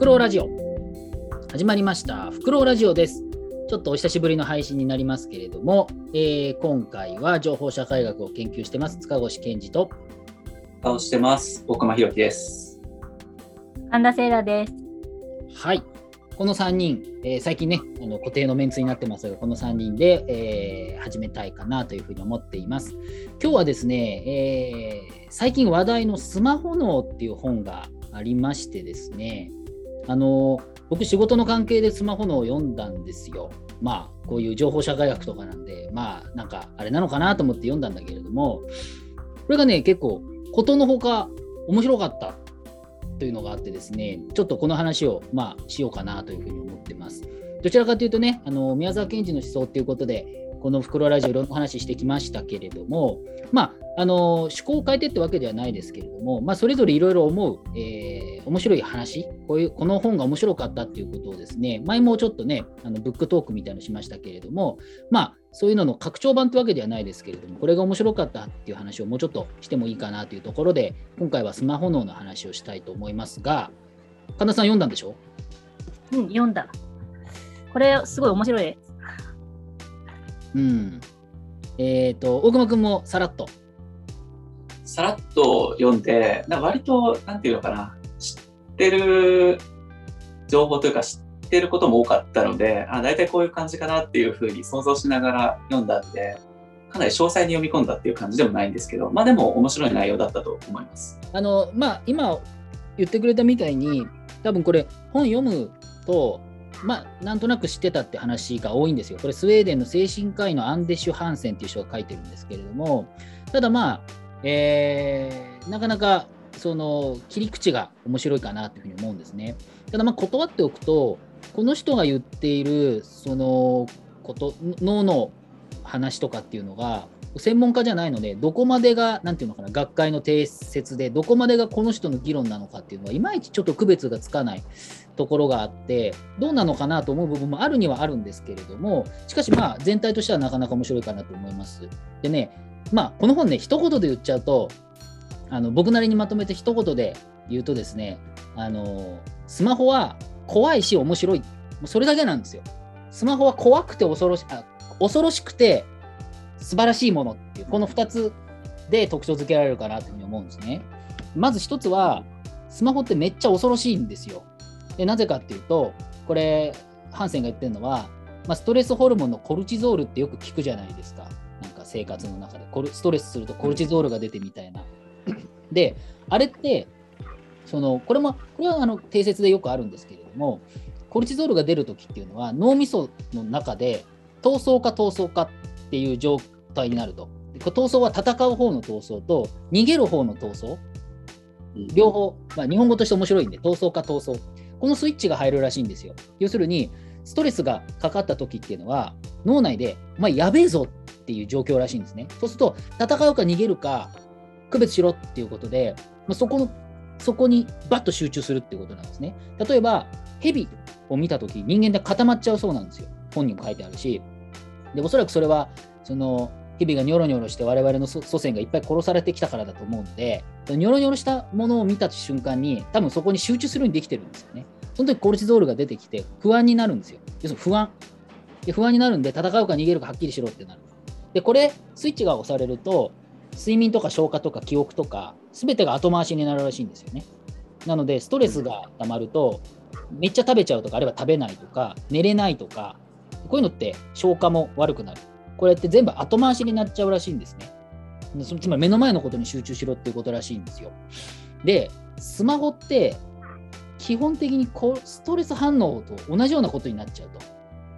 クロウラジオ。始まりました。フクロウラジオです。ちょっとお久しぶりの配信になりますけれども、えー、今回は情報社会学を研究してます。塚越健二と。顔してます。大熊弘樹です。神田聖羅です。はい。この3人、えー、最近ねあの固定のメンツになってますがこの3人で、えー、始めたいかなというふうに思っています。今日はですね、えー、最近話題のスマホ脳っていう本がありましてですねあの僕仕事の関係でスマホ脳を読んだんですよ。まあこういう情報社会学とかなんでまあなんかあれなのかなと思って読んだんだけれどもこれがね結構ことのほか面白かったというのがあってですねちょっとこの話をまあしようかなというふうに思ってます。どちらかというとねあの宮沢賢治の思想っていうことでこの袋ラジオいろんな話してきましたけれども、まあ、あの思考を変えてってわけではないですけれども、まあ、それぞれいろいろ思う、えー、面白い話こういうこの本が面白かったっていうことをですね前もちょっとねあのブックトークみたいなのしましたけれども、まあ、そういうのの拡張版ってわけではないですけれどもこれが面白かったっていう話をもうちょっとしてもいいかなというところで今回はスマホ脳の話をしたいと思いますが神田さん読んだんでしょ？うん読んだ。これすごい面白いうん。えっ、ー、と、大熊君もさらっと。さらっと読んで、な割と、なんていうのかな、知ってる情報というか、知ってることも多かったので、あ大体こういう感じかなっていうふうに想像しながら読んだんで、かなり詳細に読み込んだっていう感じでもないんですけど、まあでも面白い内容だったと思います。あの、まあ今言ってくれたみたいに、多分これ本読むとまあ、なんとなく知ってたって話が多いんですよ。これ、スウェーデンの精神科医のアンデシュ・ハンセンっていう人が書いてるんですけれども、ただまあ、えー、なかなかその切り口が面白いかなというふうに思うんですね。ただまあ断っておくと、この人が言っているそのこと脳の話とかっていうのが専門家じゃないのでどこまでが何て言うのかな学会の定説でどこまでがこの人の議論なのかっていうのはいまいちちょっと区別がつかないところがあってどうなのかなと思う部分もあるにはあるんですけれどもしかしまあ全体としてはなかなか面白いかなと思います。でねまあこの本ね一言で言っちゃうとあの僕なりにまとめて一言で言うとですねあのスマホは怖いし面白いそれだけなんですよ。スマホは怖くて恐ろしあ恐ろしくて素晴らしいものっていうこの2つで特徴づけられるかなというふうに思うんですね。まず1つはスマホってめっちゃ恐ろしいんですよ。でなぜかっていうとこれハンセンが言ってるのは、まあ、ストレスホルモンのコルチゾールってよく聞くじゃないですかなんか生活の中でコルストレスするとコルチゾールが出てみたいな。であれってそのこれもこれはあの定説でよくあるんですけれどもコルチゾールが出るときっていうのは脳みその中で闘争か闘争かっていう状態になると。闘争は戦う方の闘争と逃げる方の闘争両方、まあ、日本語として面白いんで闘争か闘争このスイッチが入るらしいんですよ。要するに、ストレスがかかった時っていうのは、脳内で、お前やべえぞっていう状況らしいんですね。そうすると、戦うか逃げるか、区別しろっていうことで、まあ、そこの、そこにバッと集中するっていうことなんですね。例えば、ヘビを見た時人間で固まっちゃうそうなんですよ。本にも書いてあるし。で、おそらくそれは、その、日々がニョロニョロして我々の祖先がいっぱい殺されてきたからだと思うので、ニョロニョロしたものを見た瞬間に、多分そこに集中するようにできてるんですよね。その時コルチゾールが出てきて不安になるんですよ。要するに不安。で不安になるんで、戦うか逃げるかはっきりしろってなる。で、これ、スイッチが押されると、睡眠とか消化とか記憶とか、すべてが後回しになるらしいんですよね。なので、ストレスが溜まると、めっちゃ食べちゃうとか、あるいは食べないとか、寝れないとか、こういうのって消化も悪くなる。これって全部後回しになっちゃうらしいんですね。つまり目の前のことに集中しろっていうことらしいんですよ。で、スマホって基本的にこストレス反応と同じようなことになっちゃう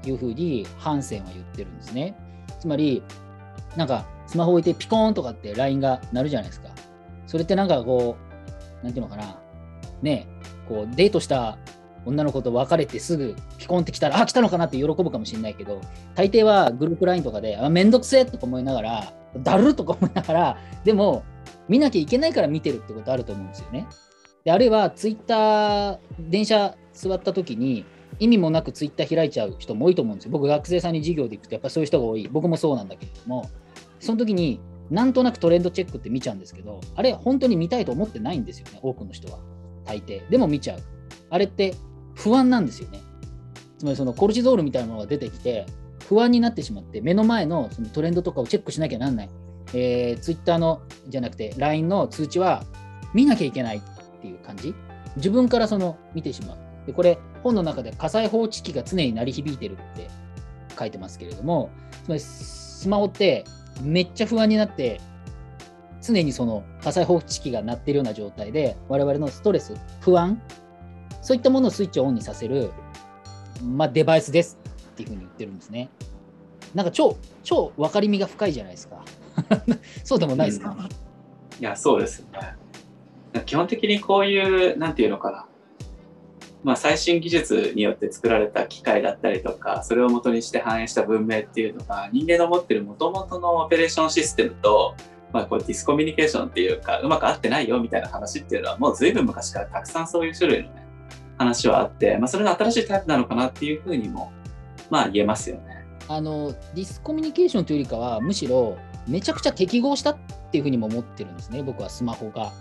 というふうにハンセンは言ってるんですね。つまり、なんかスマホ置いてピコーンとかって LINE が鳴るじゃないですか。それってなんかこう、なんていうのかな、ね、こうデートした女の子と別れてすぐピコンって来たら、あ、来たのかなって喜ぶかもしれないけど、大抵はグループ LINE とかで、あ、めんどくせえとか思いながら、だるとか思いながら、でも、見なきゃいけないから見てるってことあると思うんですよね。であるいは、ツイッター、電車座った時に、意味もなくツイッター開いちゃう人も多いと思うんですよ。僕、学生さんに授業で行くと、やっぱそういう人が多い。僕もそうなんだけれども、その時に、なんとなくトレンドチェックって見ちゃうんですけど、あれ、本当に見たいと思ってないんですよね、多くの人は。大抵。でも見ちゃう。あれって不安なんですよね。つまりそのコルチゾールみたいなものが出てきて、不安になってしまって、目の前のそのトレンドとかをチェックしなきゃなんない。えー、Twitter のじゃなくて LINE の通知は見なきゃいけないっていう感じ。自分からその見てしまう。でこれ本の中で火災報知器が常に鳴り響いてるって書いてますけれども、つまりスマホってめっちゃ不安になって常にその火災報知器が鳴ってるような状態で我々のストレス不安そういったものをスイッチをオンにさせる、まあ、デバイスですっていうふうに言ってるんですね。なんか超超分かりみが深いじゃないですか。そうでもないですか、うん、いやそうですね。基本的にこういうなんていうのかな。まあ、最新技術によって作られた機械だったりとかそれを元にして反映した文明っていうのが人間の持ってるもともとのオペレーションシステムと、まあ、こうディスコミュニケーションっていうかうまく合ってないよみたいな話っていうのはもう随分昔からたくさんそういう種類の、ね、話はあって、まあ、それが新しいタイプなのかなっていうふうにも、まあ、言えますよね。あのディスコミュニケーションというよりかはむしろめちゃくちゃ適合したっていうふうにも思ってるんですね僕はスマホが。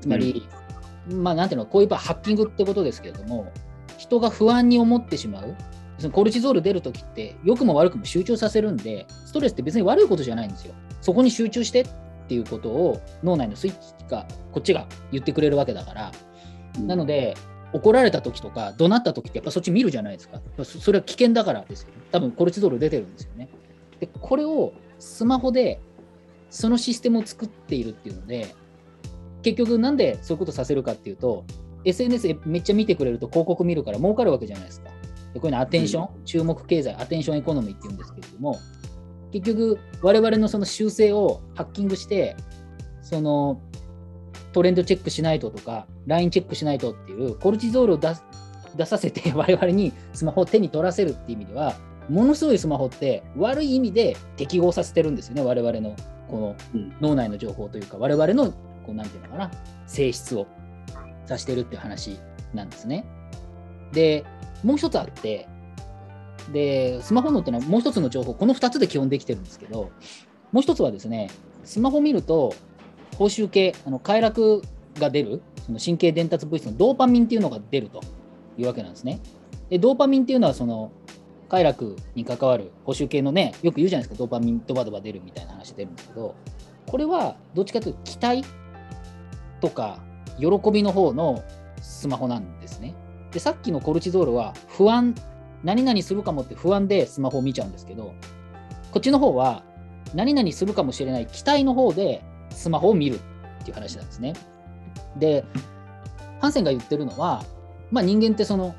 つまり、うんまあ、なんていうの、こういうハッキングってことですけれども、人が不安に思ってしまう。そのコルチゾール出るときって、良くも悪くも集中させるんで、ストレスって別に悪いことじゃないんですよ。そこに集中してっていうことを脳内のスイッチが、こっちが言ってくれるわけだから。なので、怒られた時とか、怒鳴った時ってやっぱそっち見るじゃないですか。それは危険だからですよ。多分コルチゾール出てるんですよね。で、これをスマホでそのシステムを作っているっていうので、結局なんでそういうことさせるかっていうと SNS めっちゃ見てくれると広告見るから儲かるわけじゃないですか。でこういうのアテンション、うん、注目経済、アテンションエコノミーっていうんですけれども、結局我々のその習性をハッキングして、そのトレンドチェックしないととか、LINE チェックしないとっていうコルチゾールを出出させて 我々にスマホを手に取らせるっていう意味では、ものすごいスマホって悪い意味で適合させてるんですよね、我々のこの脳内の情報というか、我々のこうなんていうのかな性質を指してるっていう話なんですね。でもう一つあってでスマホのっていうのはもう一つの情報この2つで基本できてるんですけどもう一つはですねスマホ見ると報酬系あの快楽が出るその神経伝達物質のドーパミンっていうのが出るというわけなんですね。でドーパミンっていうのはその快楽に関わる報酬系のねよく言うじゃないですかドーパミンドバドバ出るみたいな話出るんですけどこれはどっちかというと期待とか喜びの方のスマホなんですね。でさっきのコルチゾールは不安何々するかもって不安でスマホを見ちゃうんですけどこっちの方は何々するかもしれない期待の方でスマホを見るっていう話なんですね。でハンセンが言ってるのは、まあ、人間ってその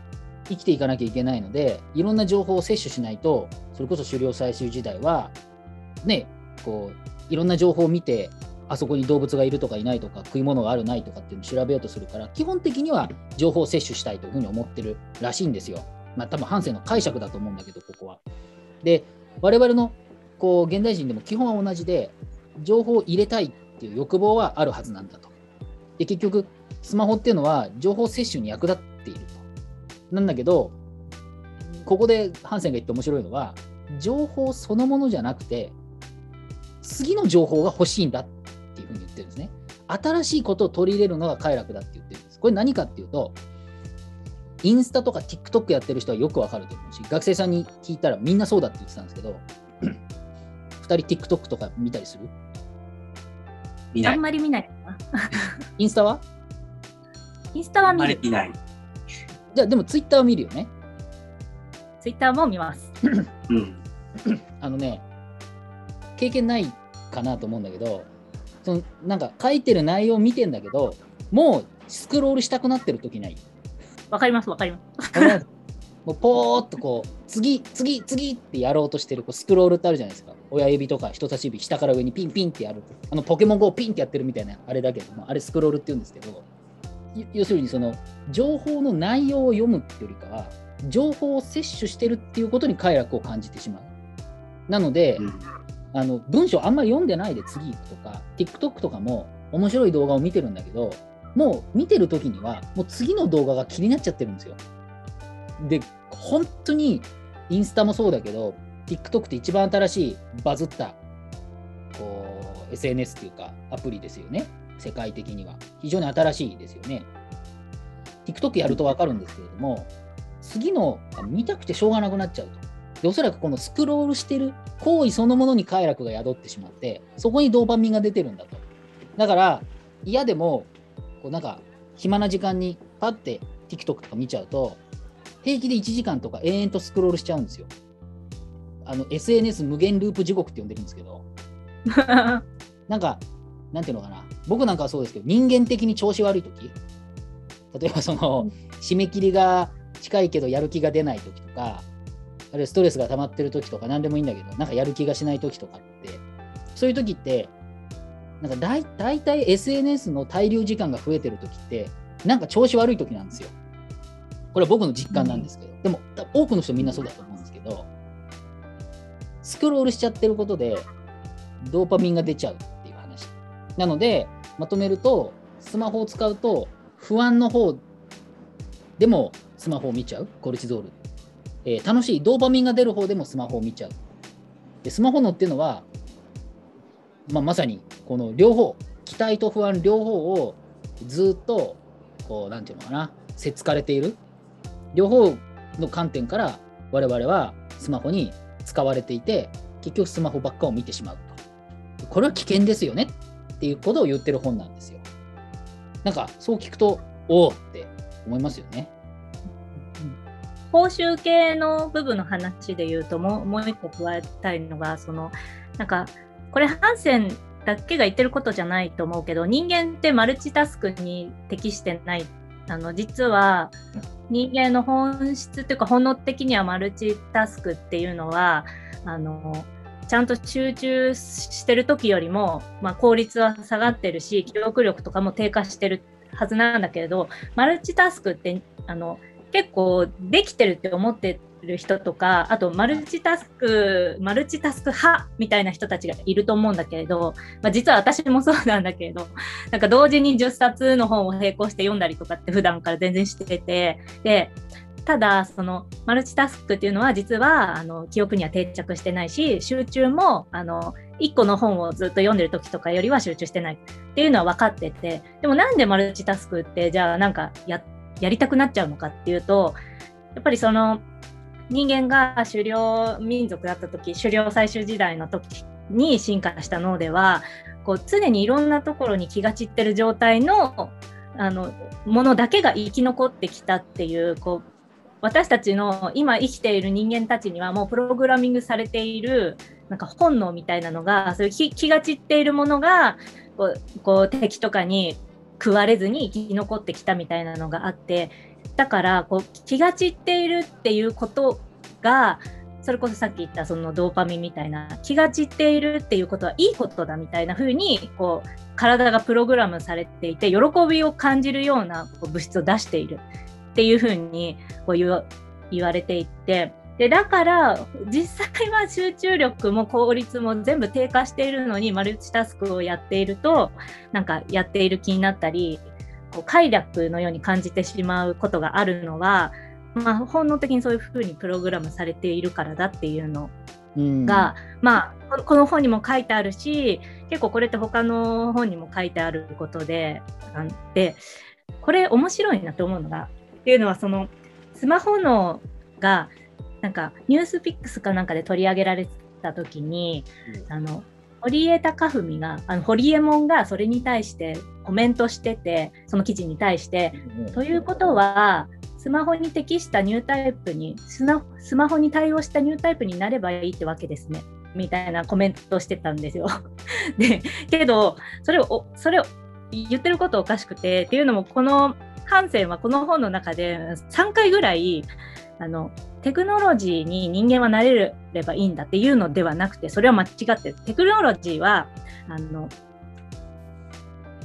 生きていかなきゃいけないのでいろんな情報を摂取しないとそれこそ狩猟採集時代はねこういろんな情報を見てあそこに動物がいるとかいないとか食い物があるないとかっていうのを調べようとするから基本的には情報を摂取したいというふうに思ってるらしいんですよ。まあ多分ハンセンの解釈だと思うんだけどここは。で我々のこう現代人でも基本は同じで情報を入れたいっていう欲望はあるはずなんだと。で結局スマホっていうのは情報摂取に役立っていると。なんだけどここでハンセンが言って面白いのは情報そのものじゃなくて次の情報が欲しいんだっていうふうに言ってるんですね。新しいことを取り入れるのが快楽だって言ってるんです。これ何かっていうと、インスタとか TikTok やってる人はよくわかると思うし、学生さんに聞いたらみんなそうだって言ってたんですけど、人 TikTok とか見たりする？見ない。あんまり見ないな。インスタは？インスタは見る。見ない。じゃあでも Twitter は見るよね。Twitter も見ます。うん。あのね、経験ないかなと思うんだけど、そのなんか書いてる内容を見てんだけど、もうスクロールしたくなってる時ないわかります、わかります。もうポーっとこう、次、次、次ってやろうとしてるこうスクロールってあるじゃないですか。親指とか人差し指、下から上にピンピンってやる。あのポケモン GO ピンってやってるみたいなあれだけども、あれスクロールって言うんですけど、要するにその情報の内容を読むっていうよりかは、情報を摂取してるっていうことに快楽を感じてしまう。なので、うんあの文章あんまり読んでないで次行くとか TikTok とかも面白い動画を見てるんだけどもう見てる時にはもう次の動画が気になっちゃってるんですよ。で本当にインスタもそうだけど TikTok って一番新しいバズったこう SNS っていうかアプリですよね世界的には非常に新しいですよね。TikTok やると分かるんですけれども次の見たくてしょうがなくなっちゃうと。でおそらくこのスクロールしてる行為そのものに快楽が宿ってしまってそこにドーパミンが出てるんだと。だから嫌でもこうなんか暇な時間にパッて TikTok とか見ちゃうと平気で1時間とか延々とスクロールしちゃうんですよ。あの SNS 無限ループ地獄って呼んでるんですけど。なんかなんていうのかな。僕なんかはそうですけど人間的に調子悪い時。例えばその締め切りが近いけどやる気が出ない時とかあるいはストレスが溜まってる時とか何でもいいんだけどなんかやる気がしない時とかって。そういう時ってなんか大大体 SNS の滞留時間が増えてる時ってなんか調子悪い時なんですよ。これは僕の実感なんですけど、でも多くの人みんなそうだと思うんですけどスクロールしちゃってることでドーパミンが出ちゃうっていう話。なのでまとめるとスマホを使うと不安の方でもスマホを見ちゃう。コルチゾール、えー楽しい。ドーパミンが出る方でもスマホを見ちゃう。でスマホ脳っていうのは、まあ、まさにこの両方期待と不安両方をずっとこうなんていうのかなせっつかれている。両方の観点から我々はスマホに使われていて結局スマホばっかを見てしまうと。これは危険ですよね。っていうことを言ってる本なんですよ。なんかそう聞くとおおって思いますよね。報酬系の部分の話で言うともう一個加えたいのがそのなんかこれハンセンだけが言ってることじゃないと思うけど人間ってマルチタスクに適してないあの実は人間の本質というか本能的にはマルチタスクっていうのはあのちゃんと集中してる時よりも、まあ、効率は下がってるし記憶力とかも低下してるはずなんだけれどマルチタスクってあの結構できてるって思ってる人とかあとマルチタスクマルチタスク派みたいな人たちがいると思うんだけれど、まあ、実は私もそうなんだけれどなんか同時に10冊の本を並行して読んだりとかって普段から全然しててでただそのマルチタスクっていうのは実はあの記憶には定着してないし集中もあの1個の本をずっと読んでる時とかよりは集中してない。っていうのは分かっててでもなんでマルチタスクってじゃあなんかややりたくなっちゃうのかっていうとやっぱりその人間が狩猟民族だった時狩猟採集時代の時に進化した脳ではこう常にいろんなところに気が散ってる状態のあのものだけが生き残ってきたっていうこう私たちの今生きている人間たちにはもうプログラミングされているなんか本能みたいなのがそういう気気が散っているものがこうこう敵とかに食われずに生き残ってきたみたいなのがあってだからこう気が散っているっていうことがそれこそさっき言ったそのドーパミンみたいな気が散っているっていうことはいいことだみたいな風にこう体がプログラムされていて喜びを感じるようなこう物質を出しているっていう風にこう言言われていてでだから実際は集中力も効率も全部低下しているのにマルチタスクをやっているとなんかやっている気になったりこう快楽のように感じてしまうことがあるのは、まあ、本能的にそういうふうにプログラムされているからだっていうのうん。が、まあここの本にも書いてあるし結構これって他の本にも書いてあることでなんでこれ面白いなと思うのがっていうのはそのスマホのがなんかニュースピックスかなんかで取り上げられた時に、あの堀江貴文があの堀江門がそれに対してコメントしててその記事に対して。ということはスマホに適したニュータイプにスマスマホに対応したニュータイプになればいいってわけですね。みたいなコメントをしてたんですよ。でけどそれをおそれを言ってることおかしくてっていうのもこのハンセンはこの本の中で3回ぐらいあのテクノロジーに人間はなれればいいんだっていうのではなくてそれは間違ってる。テクノロジーはあの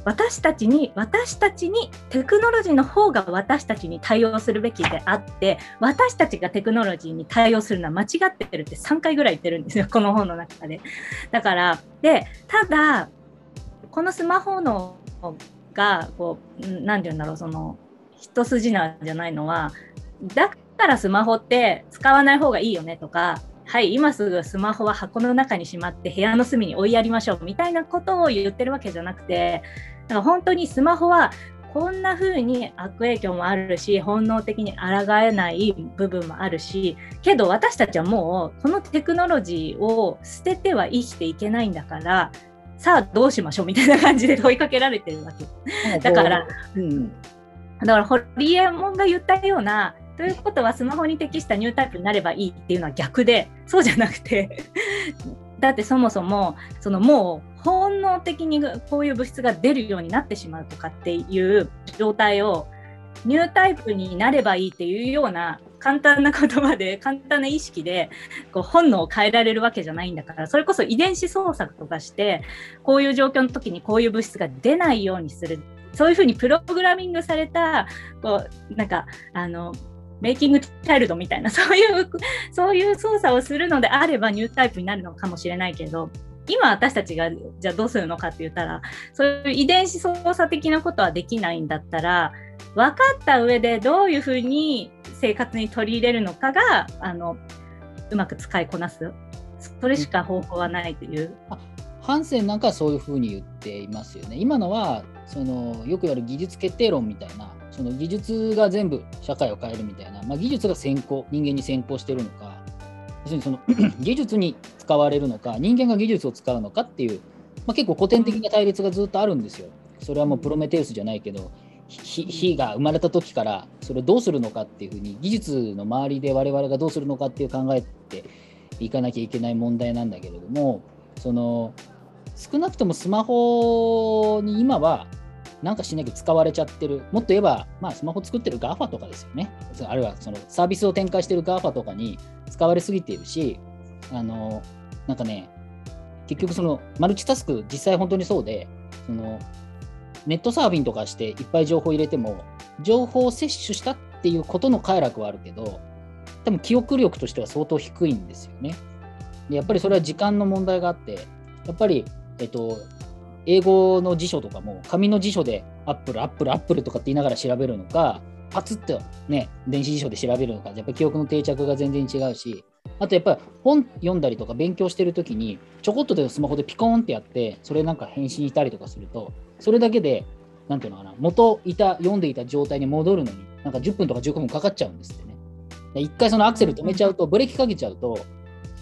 私たちに私たちにテクノロジーの方が私たちに対応するべきであって私たちがテクノロジーに対応するのは間違ってるって3回ぐらい言ってるんですよ この本の中で。だからでただこのスマホのがこう何て言うんだろうその一筋縄じゃないのはだからスマホって使わない方がいいよねとかはい今すぐスマホは箱の中にしまって部屋の隅に追いやりましょうみたいなことを言ってるわけじゃなくてだから本当にスマホはこんな風に悪影響もあるし本能的に抗えない部分もあるしけど私たちはもうこのテクノロジーを捨てては生きていけないんだからさあどうしましょうみたいな感じで問いかけられてるわけ。だから、うん、だから堀江門が言ったようなということはスマホに適したニュータイプになればいいっていうのは逆でそうじゃなくて だってそもそもそのもう本能的にこういう物質が出るようになってしまうとかっていう状態をニュータイプになればいいっていうような簡単な言葉で 簡単な意識でこう本能を変えられるわけじゃないんだからそれこそ遺伝子操作とかしてこういう状況の時にこういう物質が出ないようにする。そういうふうにプログラミングされたこうなんかあのメイキングチャイルドみたいな そういうそういう操作をするのであればニュータイプになるのかもしれないけど今私たちがじゃあどうするのかって言ったらそういう遺伝子操作的なことはできないんだったら分かった上でどういうふうに生活に取り入れるのかがあのうまく使いこなすそれしか方法はないという。ハンセンなんかはそういうふうに言っていますよね。今のはそのよく言われる技術決定論みたいなその技術が全部社会を変えるみたいな、まあ、技術が先行人間に先行してるのか要するにその 技術に使われるのか人間が技術を使うのかっていう、まあ、結構古典的な対立がずっとあるんですよ。それはもうプロメテウスじゃないけど火が生まれた時からそれをどうするのかっていうふうに技術の周りで我々がどうするのかっていう考えていかなきゃいけない問題なんだけれどもその少なくともスマホに今はなんかしなきゃ使われちゃってるもっと言えば、まあ、スマホ作ってる GAFA とかですよねあるいはそのサービスを展開してる GAFA とかに使われすぎているしあのなんかね結局そのマルチタスク実際本当にそうでそのネットサーフィンとかしていっぱい情報入れても情報を摂取したっていうことの快楽はあるけど多分記憶力としては相当低いんですよね。でやっぱりそれは時間の問題があってやっぱり、えっと、英語の辞書とかも紙の辞書で apple apple apple とかって言いながら調べるのかパツッとね電子辞書で調べるのかやっぱり記憶の定着が全然違うしあとやっぱり本読んだりとか勉強してる時にちょこっとでスマホでピコーンってやってそれなんか返信したりとかするとそれだけでなんていうのかな元いた読んでいた状態に戻るのになんか10分とか15分かかっちゃうんですってね。一回そのアクセル止めちゃうとブレーキかけちゃうと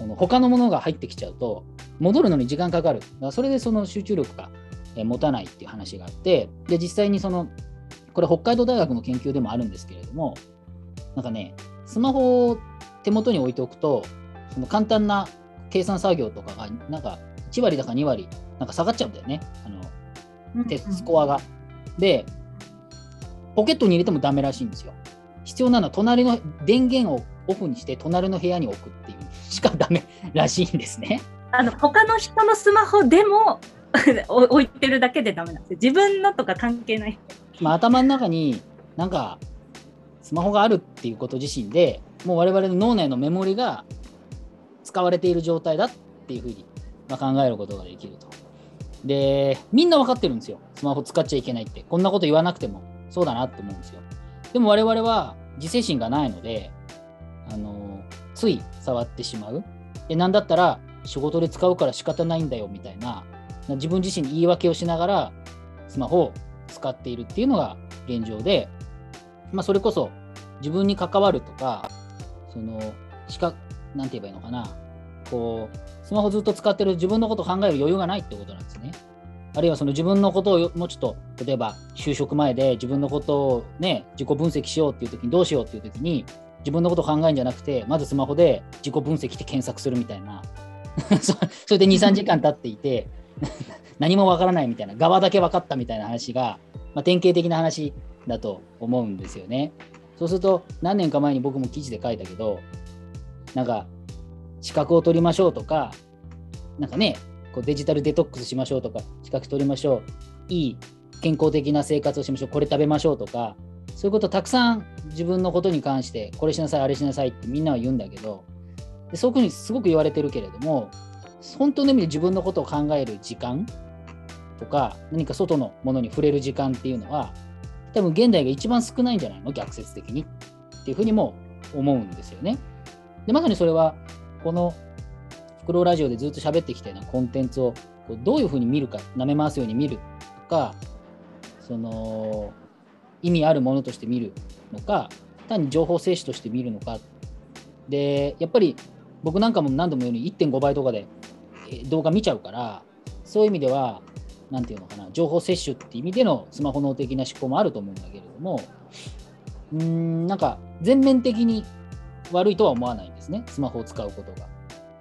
その他のものが入ってきちゃうと戻るのに時間かかる。それでその集中力が持たないっていう話があってで実際にそのこれ北海道大学の研究でもあるんですけれどもなんかねスマホを手元に置いておくとその簡単な計算作業とかがなんか1割だか2割なんか下がっちゃうんだよねあのテスコアが。でポケットに入れてもダメらしいんですよ。必要なのは隣の電源をオフにして隣の部屋に置くっていうしかダメらしいんですね。あの他の人のスマホでも 置いてるだけでダメなんですよ。自分のとか関係ない。まあ、頭の中になんかスマホがあるっていうこと自身でもう我々の脳内のメモリが使われている状態だっていうふうに、まあ、考えることができると。で、みんな分かってるんですよ。スマホ使っちゃいけないって。こんなこと言わなくてもそうだなって思うんですよ。でも我々は自制心がないので、あのつい触ってしまう。で、なんだったら仕事で使うから仕方ないんだよみたいな、自分自身に言い訳をしながらスマホを使っているっていうのが現状で、まあ、それこそ自分に関わるとか、その、しか、なんて言えばいいのかな、こう、スマホずっと使ってる自分のことを考える余裕がないってことなんですね。あるいはその自分のことをもうちょっと、例えば就職前で自分のことをね、自己分析しようっていう時にどうしようっていう時に、自分のこと考えるんじゃなくて、まずスマホで自己分析って検索するみたいな、それで2、3時間経っていて、何もわからないみたいな、側だけ分かったみたいな話が、まあ、典型的な話だと思うんですよね。そうすると、何年か前に僕も記事で書いたけど、なんか、資格を取りましょうとか、なんかね、こうデジタルデトックスしましょうとか、資格取りましょう、いい健康的な生活をしましょう、これ食べましょうとか、そういうことたくさん自分のことに関して、これしなさい、あれしなさいってみんなは言うんだけど、でそういうふうにすごく言われてるけれども、本当の意味で自分のことを考える時間とか、何か外のものに触れる時間っていうのは、多分現代が一番少ないんじゃないの？逆説的にっていうふうにも思うんですよね。で、まさにそれは、このフクロウラジオでずっと喋ってきたようなコンテンツをどういうふうに見るか、舐め回すように見るとか、その、意味あるものとして見るのか単に情報摂取として見るのかでやっぱり僕なんかも何度も言うように1.5倍とかで動画見ちゃうからそういう意味では何て言うのかな情報摂取って意味でのスマホ脳的な思考もあると思うんだけれどもうーんなんか全面的に悪いとは思わないんですねスマホを使うことが。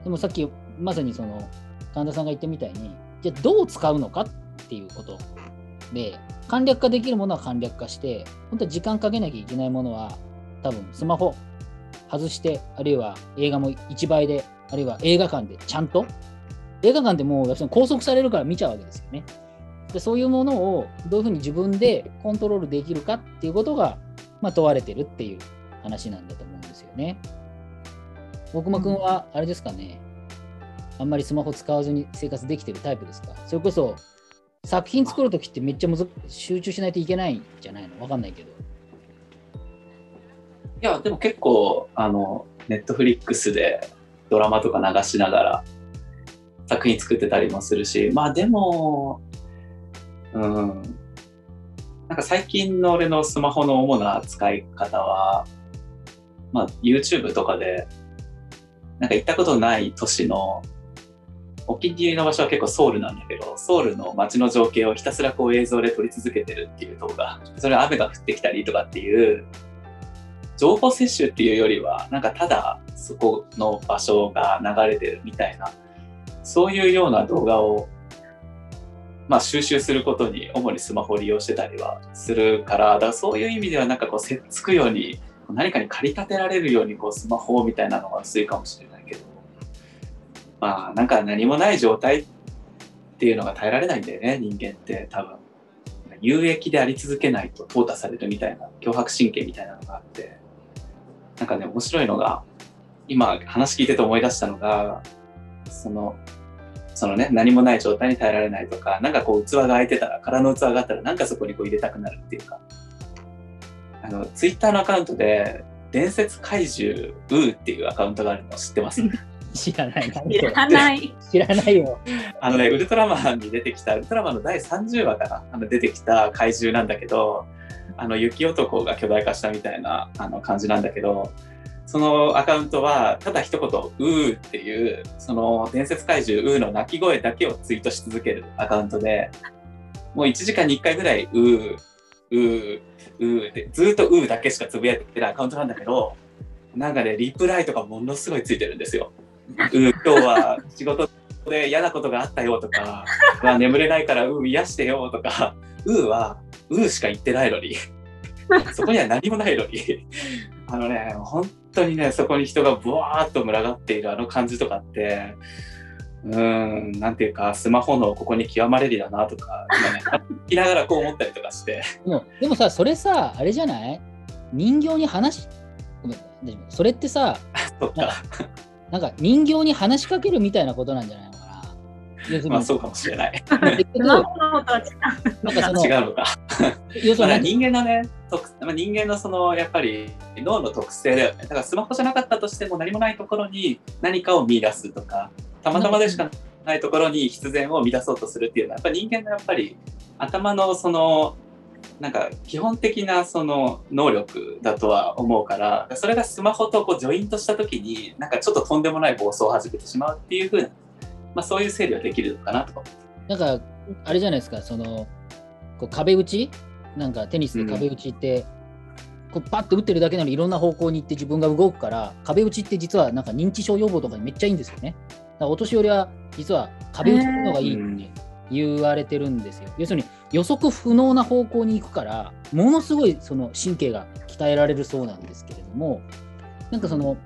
でもさっきまさにその神田さんが言ったみたいにじゃあどう使うのかっていうことで簡略化できるものは簡略化して本当は時間かけなきゃいけないものは多分スマホ外してあるいは映画も1倍であるいは映画館でちゃんと映画館ってもう拘束されるから見ちゃうわけですよね。でそういうものをどういうふうに自分でコントロールできるかっていうことが、まあ、問われてるっていう話なんだと思うんですよね。大熊君はあれですかね、あんまりスマホ使わずに生活できてるタイプですか？それこそ作品作るときってめっちゃむず集中しないといけないんじゃないの？わかんないけど。いや、でも結構、あの、ネットフリックスでドラマとか流しながら作品作ってたりもするし、まあでも、うん、なんか最近の俺のスマホの主な使い方は、まあ YouTube とかで、なんか行ったことない都市のお気に入りの場所は結構ソウルなんだけど、ソウルの街の情景をひたすらこう映像で撮り続けてるっていう動画、それは雨が降ってきたりとかっていう、情報摂取っていうよりは、なんかただそこの場所が流れてるみたいな、そういうような動画を、まあ、収集することに主にスマホを利用してたりはするから、だからそういう意味ではなんかこう、せっつくように、何かに駆り立てられるようにこうスマホみたいなのが薄いかもしれない、まあなんか何もない状態っていうのが耐えられないんだよね、人間って多分。有益であり続けないと淘汰されるみたいな脅迫神経みたいなのがあって、なんかね、面白いのが、今話聞いてて思い出したのが、その、そのね、何もない状態に耐えられないとか、なんかこう器が空いてたら、空の器があったら、なんかそこにこう入れたくなるっていうか、あの、ツイッターのアカウントで、伝説怪獣ウーっていうアカウントがあるの知ってます？知らない。知らない。知らないよ。あのね、ウルトラマンに出てきた、ウルトラマンの第30話かな、あの出てきた怪獣なんだけど、あの雪男が巨大化したみたいなあの感じなんだけど、そのアカウントは、ただ一言、うーっていう、その伝説怪獣うーの鳴き声だけをツイートし続けるアカウントで、もう1時間に1回ぐらい、うー、うー、うーって、ずーっとうーだけしかつぶやいてるアカウントなんだけど、なんかね、リプライとかものすごいついてるんですよ。うー、今日は仕事で嫌なことがあったよとか、まあ、眠れないからうー癒してよとか、うーはうーしか言ってないのに、そこには何もないのに、あのね、本当にね、そこに人がブワーっと群がっているあの感じとかって、うーん、なんていうか、スマホのここに極まれりだなとか、今ね、聞きながらこう思ったりとかして、でもでもさ、それさ、あれじゃない？人形に話し、ごめんそれってさ、そっか、なんか人形に話しかけるみたいなことなんじゃないのかな。まあそうかもしれない。なんかその違うのか。要するにまあ人間のね、特まあ、人間のそのやっぱり脳の特性だよね。だからスマホじゃなかったとしても何もないところに何かを見出すとか、たまたまでしかないところに必然を見出そうとするっていうのは、やっぱり人間のやっぱり頭のその、なんか基本的なその能力だとは思うから、それがスマホとこうジョイントした時に、なんかちょっととんでもない暴走を始めてしまうっていうふうな、まあそういう整理はできるのかなとか。なんか、あれじゃないですか、その、こう壁打ち？なんかテニスで壁打ちって、こうパッと打ってるだけなのにいろんな方向に行って自分が動くから、壁打ちって実はなんか認知症予防とかにめっちゃいいんですよね。だからお年寄りは実は壁打ちの方がいいって言われてるんですよ。要するに予測不能な方向に行くから、ものすごいその神経が鍛えられるそうなんですけれども、なんかその、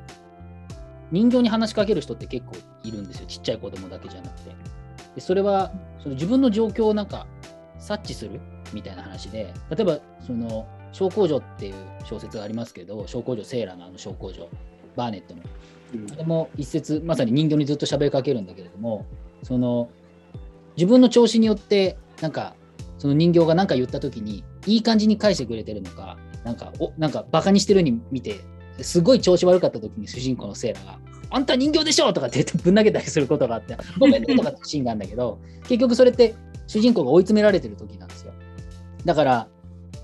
人形に話しかける人って結構いるんですよ。ちっちゃい子供だけじゃなくて。でそれはその自分の状況をなんか察知するみたいな話で、例えばその小公女っていう小説がありますけど、小公女セーラのあの小公女、バーネットの。あれも一節、まさに人形にずっと喋りかけるんだけれども、その自分の調子によって、なんかその人形が何か言った時に、いい感じに返してくれてるのか、なんか、おなんかバカにしてるに見て、すごい調子悪かった時に主人公のセーラが、あんた人形でしょとかってぶん投げたりすることがあって、ごめんねとかってシーンがあるんだけど、結局それって主人公が追い詰められてる時なんですよ。だから、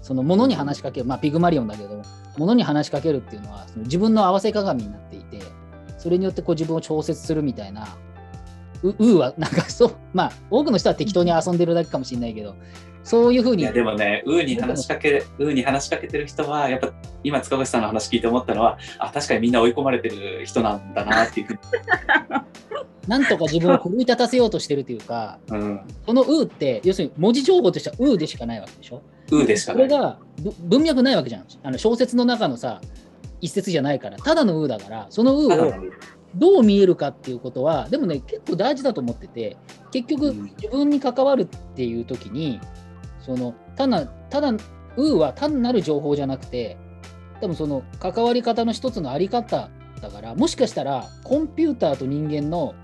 そその物に話しかける、まあ、ピグマリオンだけど物に話しかけるっていうのはその自分の合わせ鏡になっていてそれによってこう自分を調節するみたいなううーはなんかそう まあ多くの人は適当に遊んでるだけかもしれないけどそういうふうにいやでもね、ウーに話しかけ、ウーに話しかけてる人は、やっぱ今塚越さんの話聞いて思ったのは、あ、確かにみんな追い込まれてる人なんだなっていうふうに。なんとか自分を奮い立たせようとしてるというかうん、その「う」って要するに文字情報としては「う」でしかないわけでしょ？ウーでしかない。それがぶ文脈ないわけじゃんあの小説の中のさ一節じゃないからただの「う」だからその「う」をどう見えるかっていうことはでもね結構大事だと思ってて結局うん。自分に関わるっていう時にそのただただ「う」は単なる情報じゃなくて多分その関わり方の一つのあり方だからもしかしたらコンピューターと人間の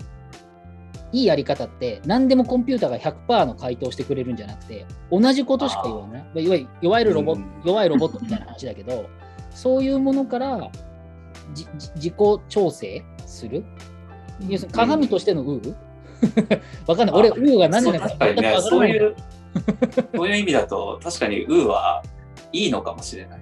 いいやり方って何でもコンピューターが100%の回答してくれるんじゃなくて同じことしか言わない。いわゆるロボ、うん。弱いロボットみたいな話だけどそういうものから自己調整する？要するに鏡としてのウー わかんない。俺、ウーが何なのか確かにね、全くわからないそういう、そういう意味だと、確かにウーはいいのかもしれない。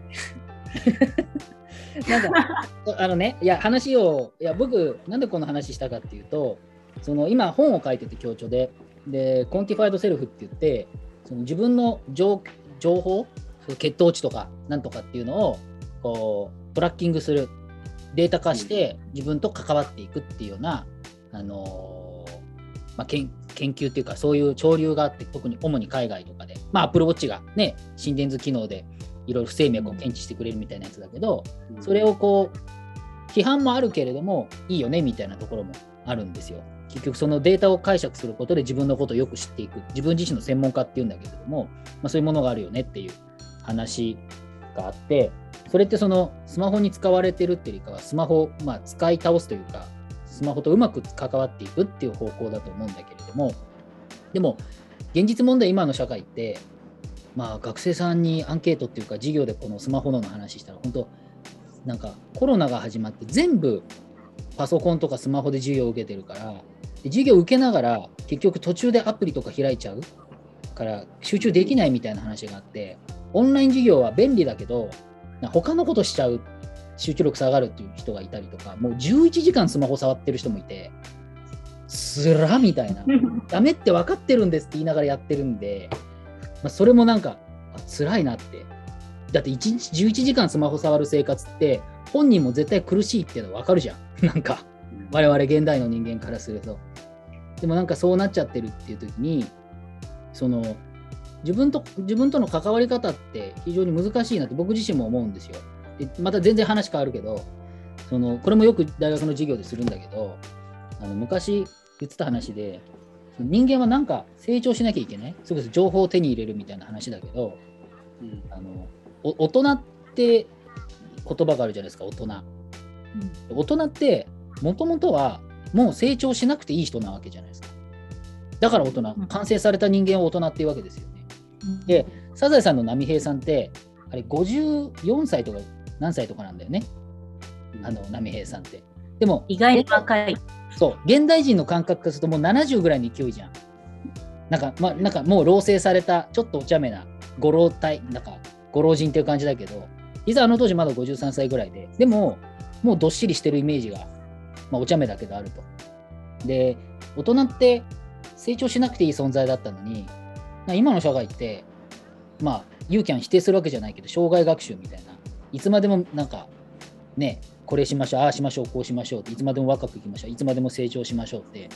なんか、あのね、いや、話を、いや、僕、なんでこの話したかっていうと、その今、本を書いてて、強調で、で、コンティファイドセルフって言って、その自分の情情報、その血糖値とか、なんとかっていうのを、こう、トラッキングする、データ化して、自分と関わっていくっていうような、あのーまあ、研研究っていうか、そういう潮流があって、特に主に海外とかで、まあ、Apple Watch がね、心電図機能でいろいろ不整脈を検知してくれるみたいなやつだけど、それをこう批判もあるけれどもいいよねみたいなところもあるんですよ。結局そのデータを解釈することで自分のことをよく知っていく。自分自身の専門家っていうんだけれども、まあ、そういうものがあるよねっていう話があってそれってそのスマホに使われてるっていうよりかはスマホまあ使い倒すというかスマホとうまく関わっていくっていう方向だと思うんだけれどもでも現実問題今の社会ってまあ学生さんにアンケートっていうか授業でこのスマホの話したら本当なんかコロナが始まって全部パソコンとかスマホで授業を受けてるからで授業を受けながら結局途中でアプリとか開いちゃうから集中できないみたいな話があってオンライン授業は便利だけど他のことしちゃう集中力下がるっていう人がいたりとかもう11時間スマホ触ってる人もいてつらみたいな。ダメって分かってるんですって言いながらやってるんで、まあ、それもなんかあ辛いなって。だって1日11時間スマホ触る生活って本人も絶対苦しいっていうの分かるじゃん。なんか我々現代の人間からすると。でもなんかそうなっちゃってるっていう時にその自分と自分との関わり方って非常に難しいなって僕自身も思うんですよ。でまた全然話変わるけどそのこれもよく大学の授業でするんだけどあの昔言ってた話で人間はなんか成長しなきゃいけない？それこそ情報を手に入れるみたいな話だけどうん。あのお大人って言葉があるじゃないですか大人。大人ってもともとはもう成長しなくていい人なわけじゃないですか。だから大人うん。完成された人間は大人っていうわけですよ。ねでサザエさんの波平さんってあれ54歳とか何歳とかなんだよね。あの波平さんって。でも意外に若い。そう。現代人の感覚からするともう70ぐらいの勢いじゃん。なんか,、まあ、なんかもう老成されたちょっとお茶目なご老体なんかご老人っていう感じだけど実はあの当時まだ53歳ぐらいででももうどっしりしてるイメージが、まあ、お茶目だけどあると。で大人って成長しなくていい存在だったのにな今の社会ってまあユーキャン否定するわけじゃないけど障害学習みたいないつまでもなんかねこれしましょうああしましょうこうしましょうっていつまでも若くいきましょういつまでも成長しましょうって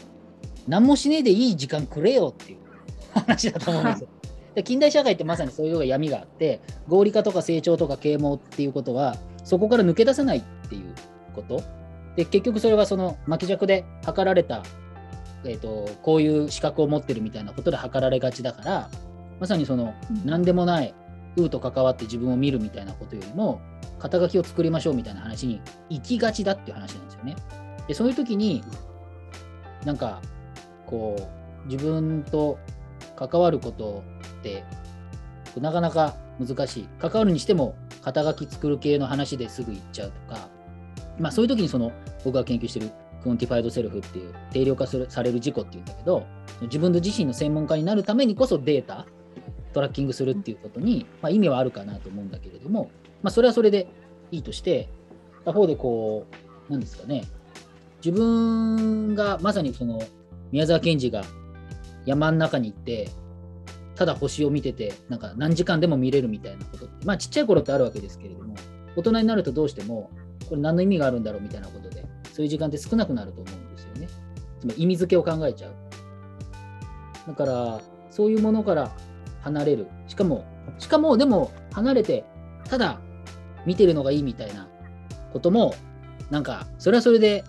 何もしねえでいい時間くれよっていう 話だと思うんですよ。で近代社会ってまさにそういう闇があって合理化とか成長とか啓蒙っていうことはそこから抜け出せないっていうことで結局それはその巻き尺で測られた、えー、とこういう資格を持ってるみたいなことで測られがちだからまさにその何でもないうと関わって自分を見るみたいなことよりも肩書きを作りましょうみたいな話に行きがちだっていう話なんですよね。でそういう時になんかこう自分と関わることってなかなか難しい関わるにしても肩書き作る系の話ですぐ行っちゃうとか、まあ、そういう時にその僕が研究してる Quantified Self っていう定量化するされる自己っていうんだけど自分自身の専門家になるためにこそデータトラッキングするっていうことに、まあ、意味はあるかなと思うんだけれども、まあ、それはそれでいいとして他方でこうなんですかね自分がまさにその宮沢賢治が山の中に行ってただ星を見ててなんか何時間でも見れるみたいなことまあちっちゃい頃ってあるわけですけれども大人になるとどうしてもこれ何の意味があるんだろうみたいなことそういう時間って少なくなると思うんですよね。つまり意味付けを考えちゃう。だからそういうものから離れる。しかもしかもでも離れてただ見てるのがいいみたいなこともなんかそれはそれで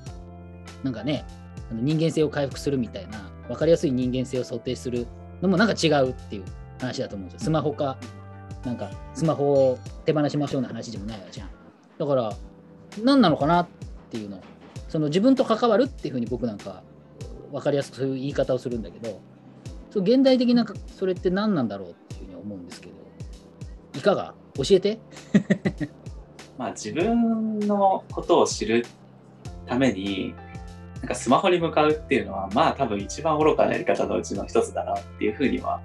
なんかね人間性を回復するみたいな分かりやすい人間性を想定するのもなんか違うっていう話だと思うんですよ。スマホかなんかスマホを手放しましょうの話でもないわじゃん。だから何なのかなっていうの。その自分と関わるっていうふうに僕なんか分かりやすくそういう言い方をするんだけどそう現代的なそれって何なんだろうっていうふうに思うんですけどいかが？教えて？まあ自分のことを知るためになんかスマホに向かうっていうのはまあ多分一番愚かなやり方のうちの一つだなっていうふうには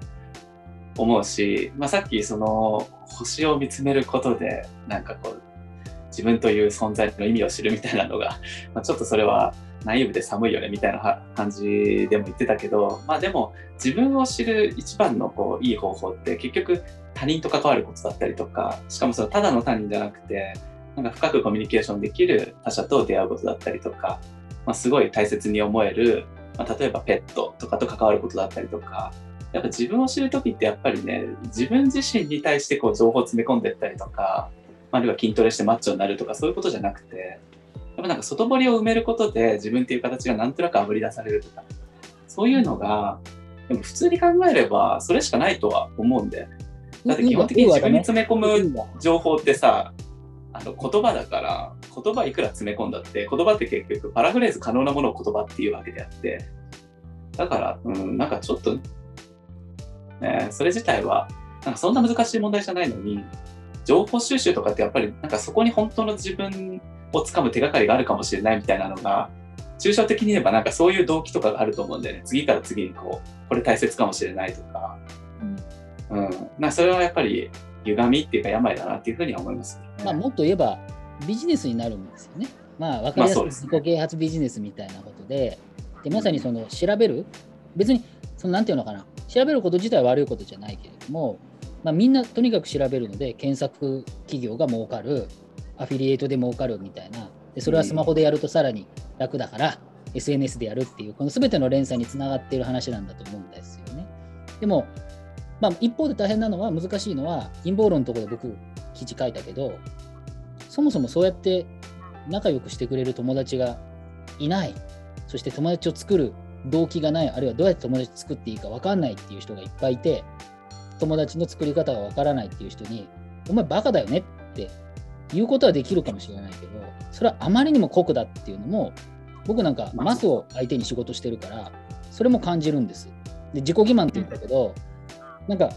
思うし、まあ、さっきその星を見つめることでなんかこう自分という存在の意味を知るみたいなのが、まあ、ちょっとそれはナイーブで寒いよねみたいな感じでも言ってたけど、まあ、でも自分を知る一番のこういい方法って結局他人と関わることだったりとかしかもそのただの他人じゃなくてなんか深くコミュニケーションできる他者と出会うことだったりとか、まあ、すごい大切に思える、まあ、例えばペットとかと関わることだったりとかやっぱ自分を知る時ってやっぱりね自分自身に対してこう情報を詰め込んでったりとかあるいは筋トレしてマッチョになるとかそういうことじゃなくてやっぱなんか外堀を埋めることで自分っていう形がなんとなくあぶり出されるとかそういうのがでも普通に考えればそれしかないとは思うんでだって基本的に自分に詰め込む情報ってさあの言葉だから言葉いくら詰め込んだって言葉って結局パラフレーズ可能なものを言葉っていうわけであってだから、うん、なんかちょっと、ね、それ自体はなんかそんな難しい問題じゃないのに情報収集とかってやっぱりなんかそこに本当の自分をつかむ手がかりがあるかもしれないみたいなのが抽象的に言えばなんかそういう動機とかがあると思うんでね。次から次にこうこれ大切かもしれないとか、うん、うん、なそれはやっぱり歪みっていうか病だなっていうふうには思います、ね、まあ、もっと言えばビジネスになるんですよね。まあ、分かりやすく自己啓発ビジネスみたいなことで、でまさにその調べる、別にそのなんていうのかな、調べること自体は悪いことじゃないけれども、まあ、みんなとにかく調べるので、検索企業が儲かる、アフィリエイトで儲かるみたいな、でそれはスマホでやるとさらに楽だから、SNS でやるっていう、この全ての連鎖につながっている話なんだと思うんですよね。でも、まあ、一方で大変なのは、難しいのは、陰謀論のところで僕、記事書いたけど、そもそもそうやって仲良くしてくれる友達がいない、そして友達を作る動機がない、あるいはどうやって友達作っていいか分かんないっていう人がいっぱいいて、友達の作り方が分からないっていう人に、お前バカだよねって言うことはできるかもしれないけど、それはあまりにも酷だっていうのも、僕なんかマスを相手に仕事してるから、それも感じるんです。で自己欺瞞って言ったけど、なんか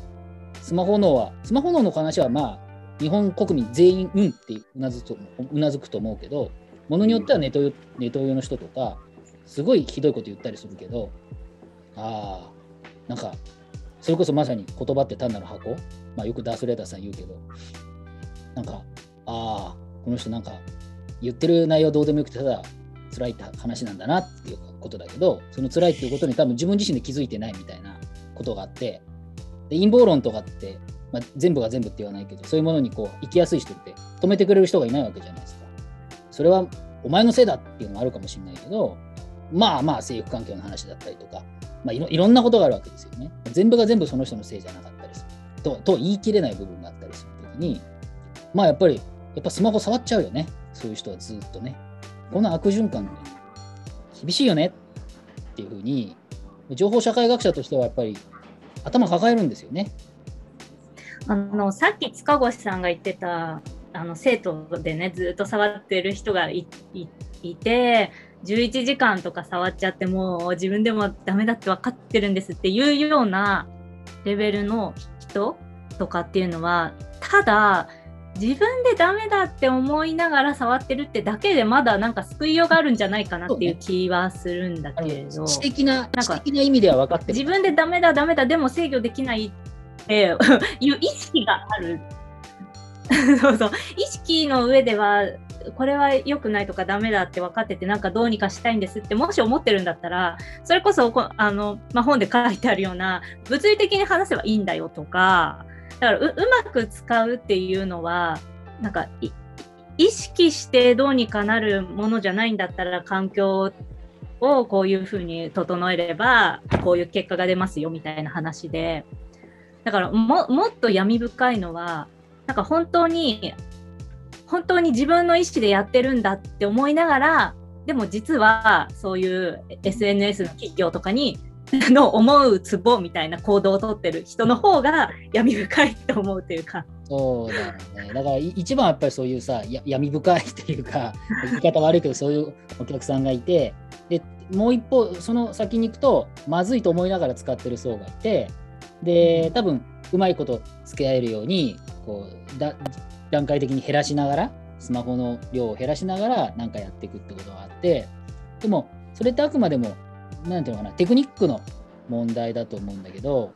スマホ脳は、スマホ脳の話はまあ、日本国民全員、うんってうなずくうなずくと思うけど、ものによってはネトネトウヨの人とか、すごいひどいこと言ったりするけど、ああ、なんか、それこそまさに言葉って単なる箱、まあ、よくダースレーダーさん言うけど、なんか、ああ、この人なんか言ってる内容どうでもよくて、ただ辛いって話なんだなっていうことだけど、その辛いっていうことに多分自分自身で気づいてないみたいなことがあって、で陰謀論とかってまあ、全部が全部って言わないけど、そういうものにこう生きやすい人って止めてくれる人がいないわけじゃないですか。それはお前のせいだっていうのもあるかもしれないけど、まあまあ政府環境の話だったりとか、まあいろんなことがあるわけですよね。全部が全部その人のせいじゃなかったりすると。と言い切れない部分があったりするときに、まあやっぱり、やっぱスマホ触っちゃうよね。そういう人はずっとね。この悪循環厳しいよねっていうふうに、情報社会学者としてはやっぱり頭抱えるんですよね。あのさっき塚越さんが言ってたあの生徒でねずっと触ってる人がいて11時間とか触っちゃってもう自分でもダメだって分かってるんですっていうようなレベルの人とかっていうのはただ自分でダメだって思いながら触ってるってだけでまだなんか救いようがあるんじゃないかなっていう気はするんだけれど、知的ななんか的な意味では分かって自分でダメだダメだでも制御できないっって いう意識がある。そうそう。意識の上ではこれは良くないとかダメだって分かっててなんかどうにかしたいんですってもし思ってるんだったらそれこそあの、まあ、本で書いてあるような物理的に話せばいいんだよとかだからうまく使うっていうのはなんか意識してどうにかなるものじゃないんだったら環境をこういうふうに整えればこういう結果が出ますよみたいな話で。だからももっと闇深いのはなんか本当に本当に自分の意思でやってるんだって思いながらでも実はそういう SNS の企業とかに の思うツボみたいな行動をとってる人の方が闇深いと思うというか。そうだね。だから一番やっぱりそういうさ闇深いっていうか 言い方悪いけどそういうお客さんがいてでもう一方その先に行くとまずいと思いながら使ってる層がいてで多分うまいこと付け合えるようにこうだ段階的に減らしながらスマホの量を減らしながら何かやっていくってことがあってでもそれってあくまでも何ていうのかなテクニックの問題だと思うんだけど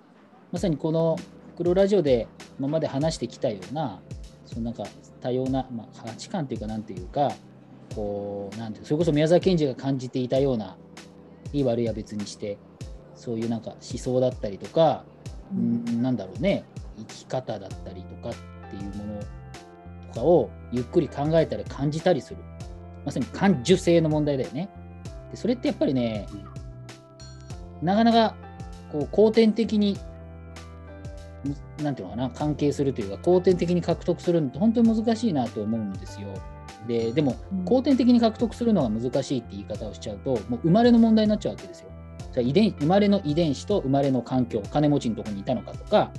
まさにこの黒ラジオで今まで話してきたようなそのなんか多様な、まあ、価値観っていうかなんていうかこうなんてそれこそ宮沢賢治が感じていたようないい悪いは別にしてそういうなんか思想だったりとか、うん、なんだろうね生き方だったりとかっていうものとかをゆっくり考えたり感じたりするまさに感受性の問題だよねでそれってやっぱりねなかなかこう後天的になんていうのかな関係するというか後天的に獲得するのって本当に難しいなと思うんですよ。ででも後天的に獲得するのが難しいって言い方をしちゃうともう生まれの問題になっちゃうわけですよ。じゃ遺伝生まれの遺伝子と生まれの環境金持ちのところにいたのかとか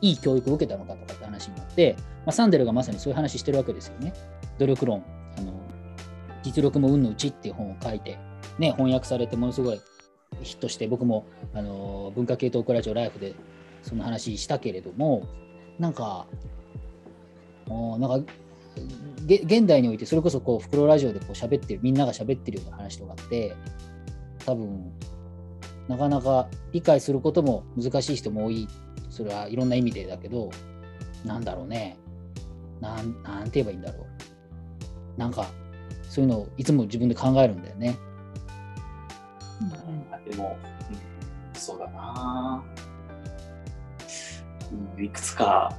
いい教育を受けたのかとかって話になって、まあ、サンデルがまさにそういう話してるわけですよね。努力論。あの実力も運のうちっていう本を書いて、ね、翻訳されてものすごいヒットして僕もあの文化系トークラジオライフでその話したけれどもなんかなんか現代においてそれこそこう袋ラジオでこう喋ってるみんなが喋ってるような話とかって多分なかなか理解することも難しい人も多い。それはいろんな意味でだけどなんだろうね。なんなんて言えばいいんだろう。なんかそういうのをいつも自分で考えるんだよね。うん、でも、うん、そうだな、うん、いくつか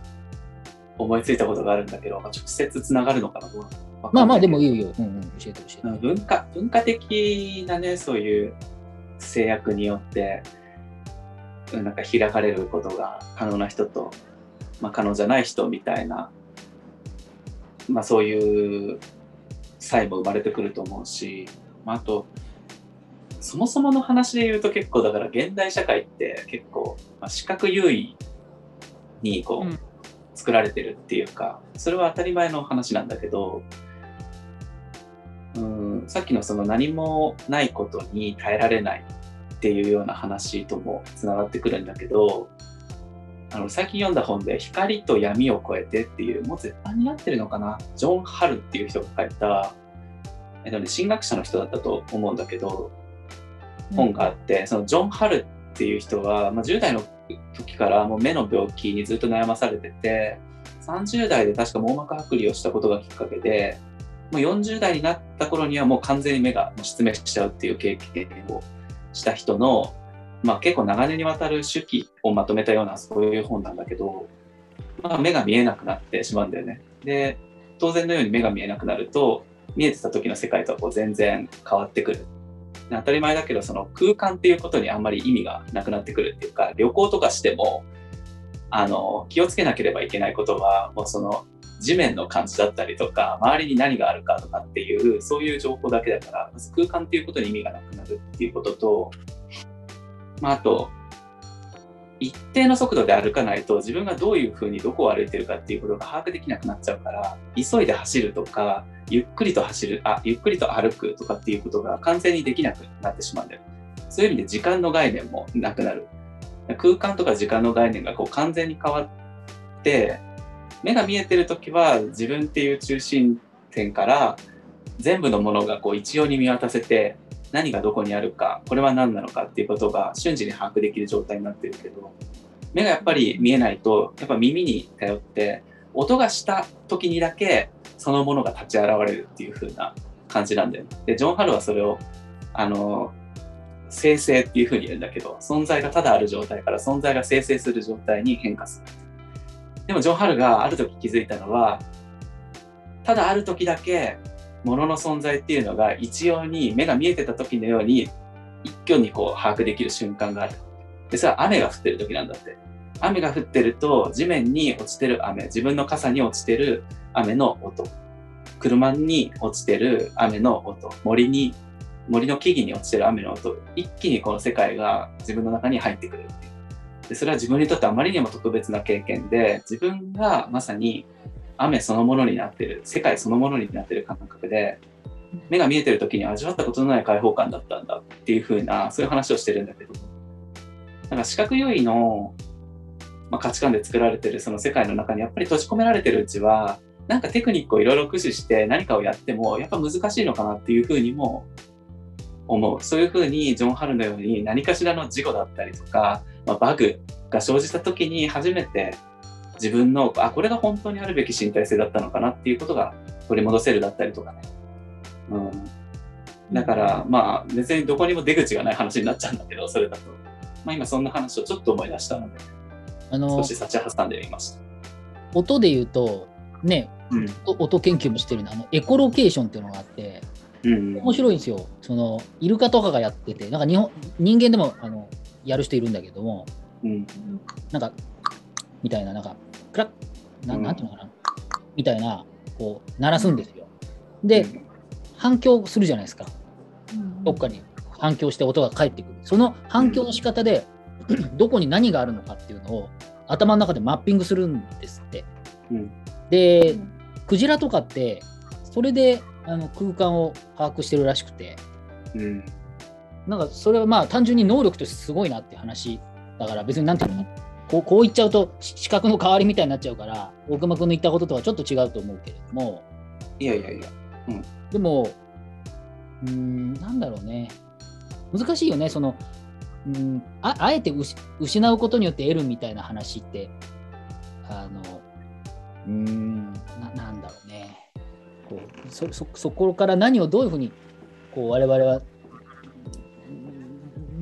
思いついたことがあるんだけど、まあ、直接つながるのかなまあまあでもいいよ、うんうん、教えて教えて。文化文化的なねそういう制約によってなんか開かれることが可能な人と、まあ、可能じゃない人みたいな、まあ、そういう際も生まれてくると思うし、まあ、あとそもそもの話で言うと結構だから現代社会って結構、まあ、視覚優位にこう、うん。作られてるっていうかそれは当たり前の話なんだけどうんさっきのその何もないことに耐えられないっていうような話ともつながってくるんだけどあの最近読んだ本で「光と闇を超えて」っていうもう絶版になってるのかな？ジョン・ハルっていう人が書いた、えっとね、進学者の人だったと思うんだけど本があって、うん、そのジョン・ハルっていう人は、まあ、10代の時からもう目の病気にずっと悩まされてて30代で確か網膜剥離をしたことがきっかけでもう40代になった頃にはもう完全に目が失明しちゃうっていう経験をした人の、まあ、結構長年にわたる手記をまとめたようなそういう本なんだけど、まあ、目が見えなくなってしまうんだよね。で当然のように目が見えなくなると見えてた時の世界とはこう全然変わってくる当たり前だけどその空間っていうことにあんまり意味がなくなってくるっていうか旅行とかしてもあの気をつけなければいけないことはもうその地面の感じだったりとか周りに何があるかとかっていうそういう情報だけだから空間っていうことに意味がなくなるっていうことと、まあ、あと一定の速度で歩かないと自分がどういうふうにどこを歩いてるかっていうことが把握できなくなっちゃうから急いで走るとかゆっくりと走るあゆっくりと歩くとかっていうことが完全にできなくなってしまうんだよ。そういう意味で時間の概念もなくなる。空間とか時間の概念がこう完全に変わって目が見えてる時は自分っていう中心点から全部のものがこう一様に見渡せて何がどこにあるかこれは何なのかっていうことが瞬時に把握できる状態になってるけど目がやっぱり見えないとやっぱ耳に頼って音がした時にだけそのものが立ち現れるっていう風な感じなんだよね。でジョン・ハルはそれをあの生成っていう風に言うんだけど存在がただある状態から存在が生成する状態に変化する。でもジョン・ハルがある時気づいたのはただある時だけ物の存在っていうのが一様に目が見えてた時のように一挙にこう把握できる瞬間がある。で、それは雨が降ってる時なんだって。雨が降ってると地面に落ちてる雨、自分の傘に落ちてる雨の音、車に落ちてる雨の音、森に、森の木々に落ちてる雨の音、一気にこの世界が自分の中に入ってくるっていう。で、それは自分にとってあまりにも特別な経験で、自分がまさに雨そのものになってる、世界そのものになってる感覚で、目が見えてる時に味わったことのない開放感だったんだっていう風な、そういう話をしてるんだけど、なんか視覚優位の、まあ、価値観で作られてるその世界の中にやっぱり閉じ込められてるうちは、なんかテクニックをいろいろ駆使して何かをやっても、やっぱ難しいのかなっていう風にも思う。そういう風にジョン・ハルのように何かしらの事故だったりとか、まあ、バグが生じた時に初めて自分の、あ、これが本当にあるべき身体性だったのかなっていうことが取り戻せるだったりとかね。うん。だから、まあ、別にどこにも出口がない話になっちゃうんだけど、それだと。まあ、今そんな話をちょっと思い出したので、あの少し立ち挟んでみました。音で言うと、ね、うん、音研究もしてるのあのエコロケーションっていうのがあって、うん、面白いんですよ。そのイルカとかがやってて、なんか日本人間でもあのやる人いるんだけども、うん、なんか、みたいな、なんか、クラッ、ななんていうのかな、みたいな、こう、鳴らすんですよ。で、反響するじゃないですか。どっかに反響して音が返ってくる。その反響の仕方で、どこに何があるのかっていうのを頭の中でマッピングするんですって。うん、で、クジラとかって、それであの空間を把握してるらしくて、うん、なんかそれはまあ単純に能力としてすごいなって話だから別になんていうのこうこう言っちゃうと視覚の代わりみたいになっちゃうから大熊君の言ったこととはちょっと違うと思うけれども。いやいやいや、うん、でもうんなんだろうね。難しいよねそのうんああえて失うことによって得るみたいな話って。あのうんななんだろうね。こうそそそこから何をどういうふうにこう我々は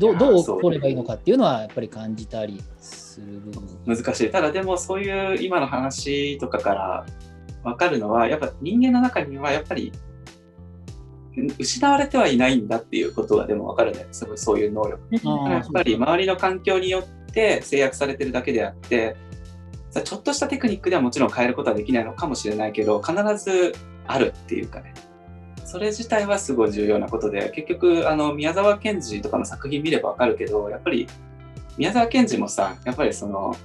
どどう取ればいいのかっていうのはやっぱり感じたりする。部分難しい。ただでもそういう今の話とかから分かるのはやっぱ人間の中にはやっぱり失われてはいないんだっていうことがでも分かるね。すごいそういう能力。やっぱり周りの環境によって制約されてるだけであってちょっとしたテクニックではもちろん変えることはできないのかもしれないけど必ずあるっていうかねそれ自体はすごい重要なことで結局あの宮沢賢治とかの作品見ればわかるけどやっぱり宮沢賢治もさやっぱりその、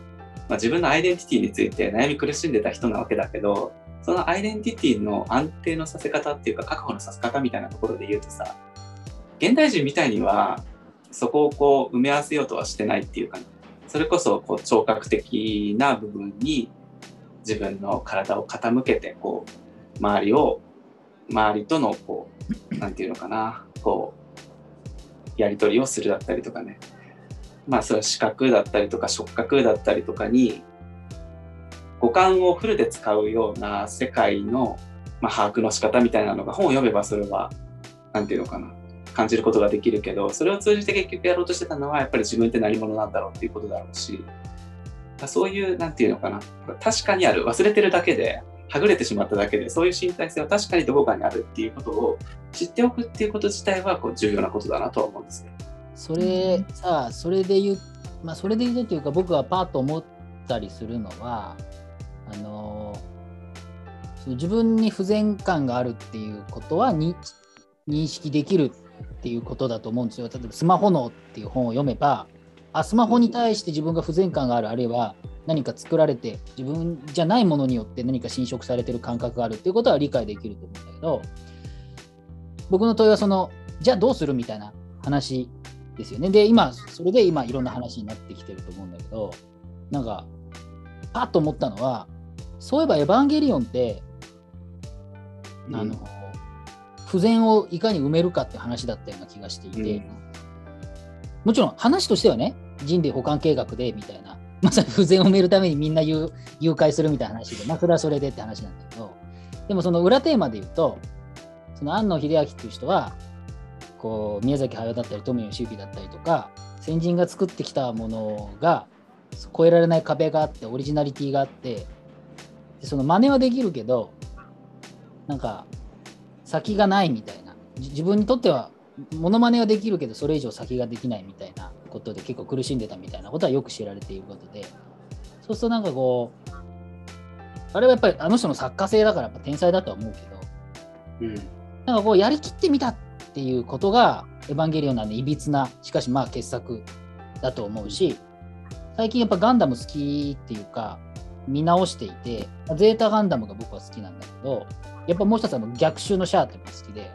まあ、自分のアイデンティティについて悩み苦しんでた人なわけだけどそのアイデンティティの安定のさせ方っていうか確保のさせ方みたいなところで言うとさ現代人みたいにはそこをこう埋め合わせようとはしてないっていうか、ね、それこそこう聴覚的な部分に自分の体を傾けてこう周りを周りとのこう何て言うのかなこうやり取りをするだったりとかね。まあそれは視覚だったりとか触覚だったりとかに五感をフルで使うような世界の、まあ、把握の仕方みたいなのが本を読めばそれは何て言うのかな感じることができるけどそれを通じて結局やろうとしてたのはやっぱり自分って何者なんだろうっていうことだろうしそういう何て言うのかな確かにある忘れてるだけではぐれてしまっただけで、そういう身体性は確かにどこかにあるっていうことを知っておくっていうこと自体はこう重要なことだなとは思うんですけど。それさあ、それで言う、まあ、それで言うというか、僕はパーと思ったりするのは、あの自分に不全感があるっていうことはに認識できるっていうことだと思うんですよ。例えば、スマホ脳っていう本を読めば、あスマホに対して自分が不全感がある、あるいは何か作られて自分じゃないものによって何か侵食されてる感覚があるっていうことは理解できると思うんだけど僕の問いはそのじゃあどうするみたいな話ですよね。で今それで今いろんな話になってきてると思うんだけどなんかパッと思ったのはそういえば「エヴァンゲリオン」ってあの、うん、不全をいかに埋めるかって話だったような気がしていて、うん、もちろん話としてはね人類保管計画でみたいなまさに不全を埋めるためにみんな誘誘拐するみたいな話で、まあ、それはそれでって話なんだけど、でもその裏テーマで言うと、その庵野秀明っていう人は、こう宮崎駿だったり富野義行だったりとか、先人が作ってきたものが越えられない壁があって、オリジナリティがあって、でその真似はできるけど、なんか先がないみたいな、自分にとってはモノマネはできるけど、それ以上先ができないみたいなことで結構苦しんでたみたいなことはよく知られていることで、そうするとなんかこう、あれはやっぱりあの人の作家性だからやっぱ天才だとは思うけど、うん。なんかこうやりきってみたっていうことが、エヴァンゲリオンなんでいびつな、しかしまあ傑作だと思うし、最近やっぱガンダム好きっていうか、見直していて、ゼータガンダムが僕は好きなんだけど、やっぱもう一つあの逆襲のシャアっていうのが好きで、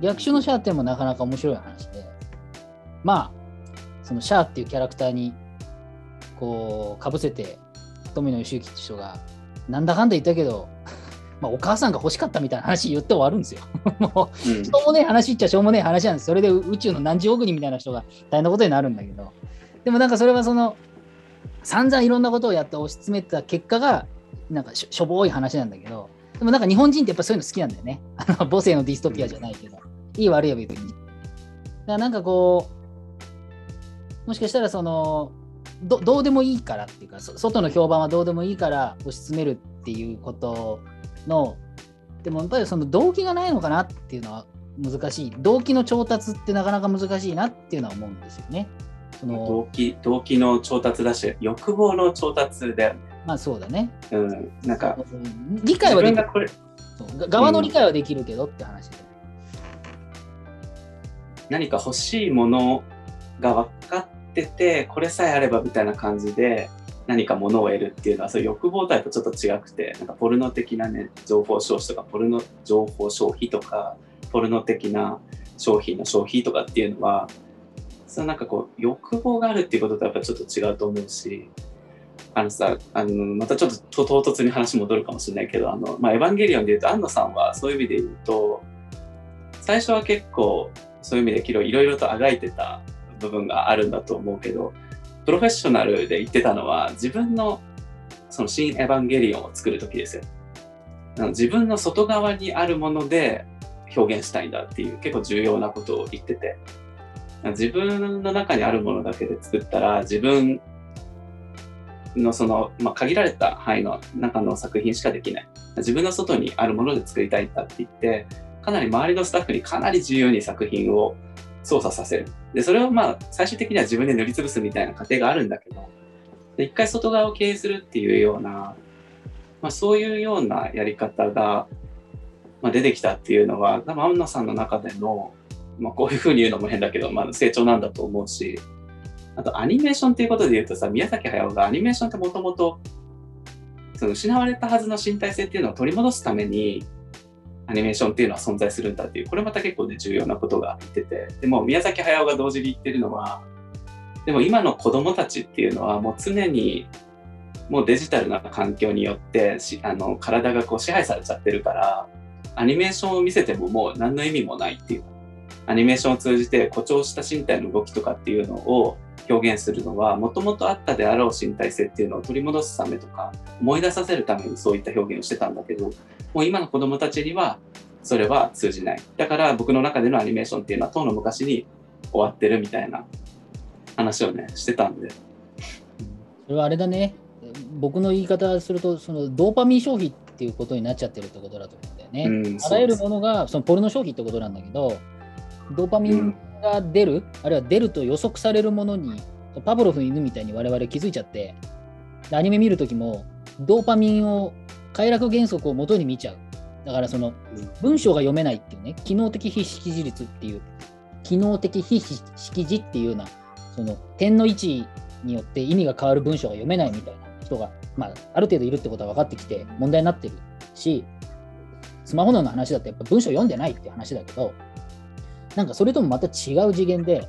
逆襲のシャアっていうのもなかなか面白い話で、まあ、そのシャアっていうキャラクターに、こう、かぶせて、富野義行って人が、なんだかんだ言ったけど、まあ、お母さんが欲しかったみたいな話言って終わるんですよ。もううんしょうもねえ話っちゃしょうもねえ話なんです。それで宇宙の何十億人みたいな人が大変なことになるんだけど。でもなんかそれはその、散々いろんなことをやって押し詰めた結果が、なんかしょしょぼい話なんだけど、でもなんか日本人ってやっぱそういうの好きなんだよね。あの母性のディストピアじゃないけど、いい悪いは別に。だからなんかこう、もしかしたらその、どどうでもいいからっていうか、そ外の評判はどうでもいいから押し詰めるっていうことの、でもやっぱりその動機がないのかなっていうのは難しい。動機の調達ってなかなか難しいなっていうのは思うんですよね。その動機、動機の調達だし、欲望の調達だよね。まあそうだね。うん。なんか、理解はできる側の理解はできるけどって話で。何か欲しいものが分かってて、これさえあればみたいな感じで、何か物を得るっていうのは、そういう欲望体とちょっと違くて、なんかポルノ的なね、情報消費とか、ポルノ情報消費とか、ポルノ的な商品の消費とかっていうのは、そのなんかこう、欲望があるっていうこととやっぱちょっと違うと思うし、あのさ、あの、またちょっと唐突に話戻るかもしれないけど、あの、まあ、エヴァンゲリオンで言うと、安野さんはそういう意味で言うと、最初は結構、そういう意味でいろいろとあがいてた部分があるんだと思うけど、プロフェッショナルで言ってたのは、自分のその新エヴァンゲリオンを作るときですよ。自分の外側にあるもので表現したいんだっていう結構重要なことを言ってて、自分の中にあるものだけで作ったら、自分のその、まあ、限られた範囲の中の作品しかできない。自分の外にあるもので作りたいんだって言って、かなり周りのスタッフにかなり自由に作品を操作させる。で、それをまあ、最終的には自分で塗りつぶすみたいな過程があるんだけど、で一回外側を経営するっていうような、まあ、そういうようなやり方が、まあ、出てきたっていうのは、多分、安野さんの中での、まあ、こういうふうに言うのも変だけど、まあ、成長なんだと思うし、あと、アニメーションっていうことで言うとさ、宮崎駿がアニメーションってもともと、その失われたはずの身体性っていうのを取り戻すために、アニメーションっていうのは存在するんだっていう、これまた結構ね、重要なことが言ってて、でも宮崎駿が同時に言ってるのは、でも今の子供たちっていうのはもう常にもうデジタルな環境によってあの体がこう支配されちゃってるから、アニメーションを見せてももう何の意味もないっていう。アニメーションを通じて誇張した身体の動きとかっていうのを表現するのは、もともとあったであろう身体性っていうのを取り戻すためとか、思い出させるためにそういった表現をしてたんだけど、もう今の子供たちにはそれは通じない。だから僕の中でのアニメーションっていうのは、とうの昔に終わってるみたいな話をね、してたんで。それはあれだね。僕の言い方すると、そのドーパミン消費っていうことになっちゃってるってことだと思うんだよね。うんあらゆるものがそのポルノ消費ってことなんだけど、ドーパミンが出る、あるいは出ると予測されるものに、パブロフの犬みたいに我々気づいちゃって、でアニメ見るときも、ドーパミンを、快楽原則を元に見ちゃう。だからその文章が読めないっていうね、機能的非識字率っていう、機能的非識字っていうような、その点の位置によって意味が変わる文章が読めないみたいな人が、まあ、ある程度いるってことは分かってきて問題になってるし、スマホ脳の話だとやっぱ文章読んでないって話だけど、なんかそれともまた違う次元で、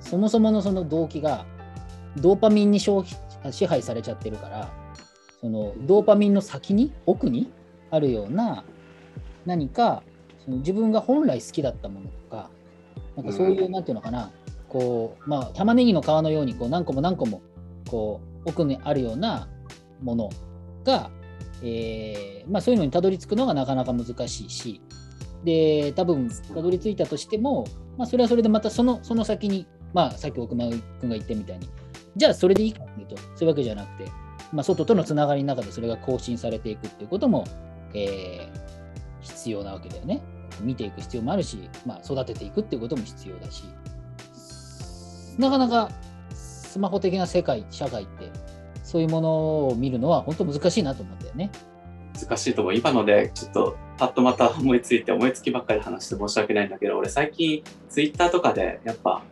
そもそものその動機がドーパミンに消費支配されちゃってるから、そのドーパミンの先に、奥にあるような何かその自分が本来好きだったものとか、なんかそういう、なんていうのかな、こう、まあ、玉ねぎの皮のようにこう何個も何個もこう奥にあるようなものが、えーまあ、そういうのにたどり着くのがなかなか難しいしで多分たどり着いたとしても、まあ、それはそれでまたそのその先に、まあ、さっき奥間君が言ったみたいにじゃあそれでいいかっていうとそういうわけじゃなくて、まあ、外とのつながりの中でそれが更新されていくっていうことも、えー必要なわけだよね。見ていく必要もあるし、まあ、育てていくっていうことも必要だしなかなかスマホ的な世界社会ってそういうものを見るのは本当難しいなと思うんだよね。難しいと思う。今ので、ちょっと、パッとまた思いついて、思いつきばっかり話して申し訳ないんだけど、俺最近、ツイッターとかで、やっぱ、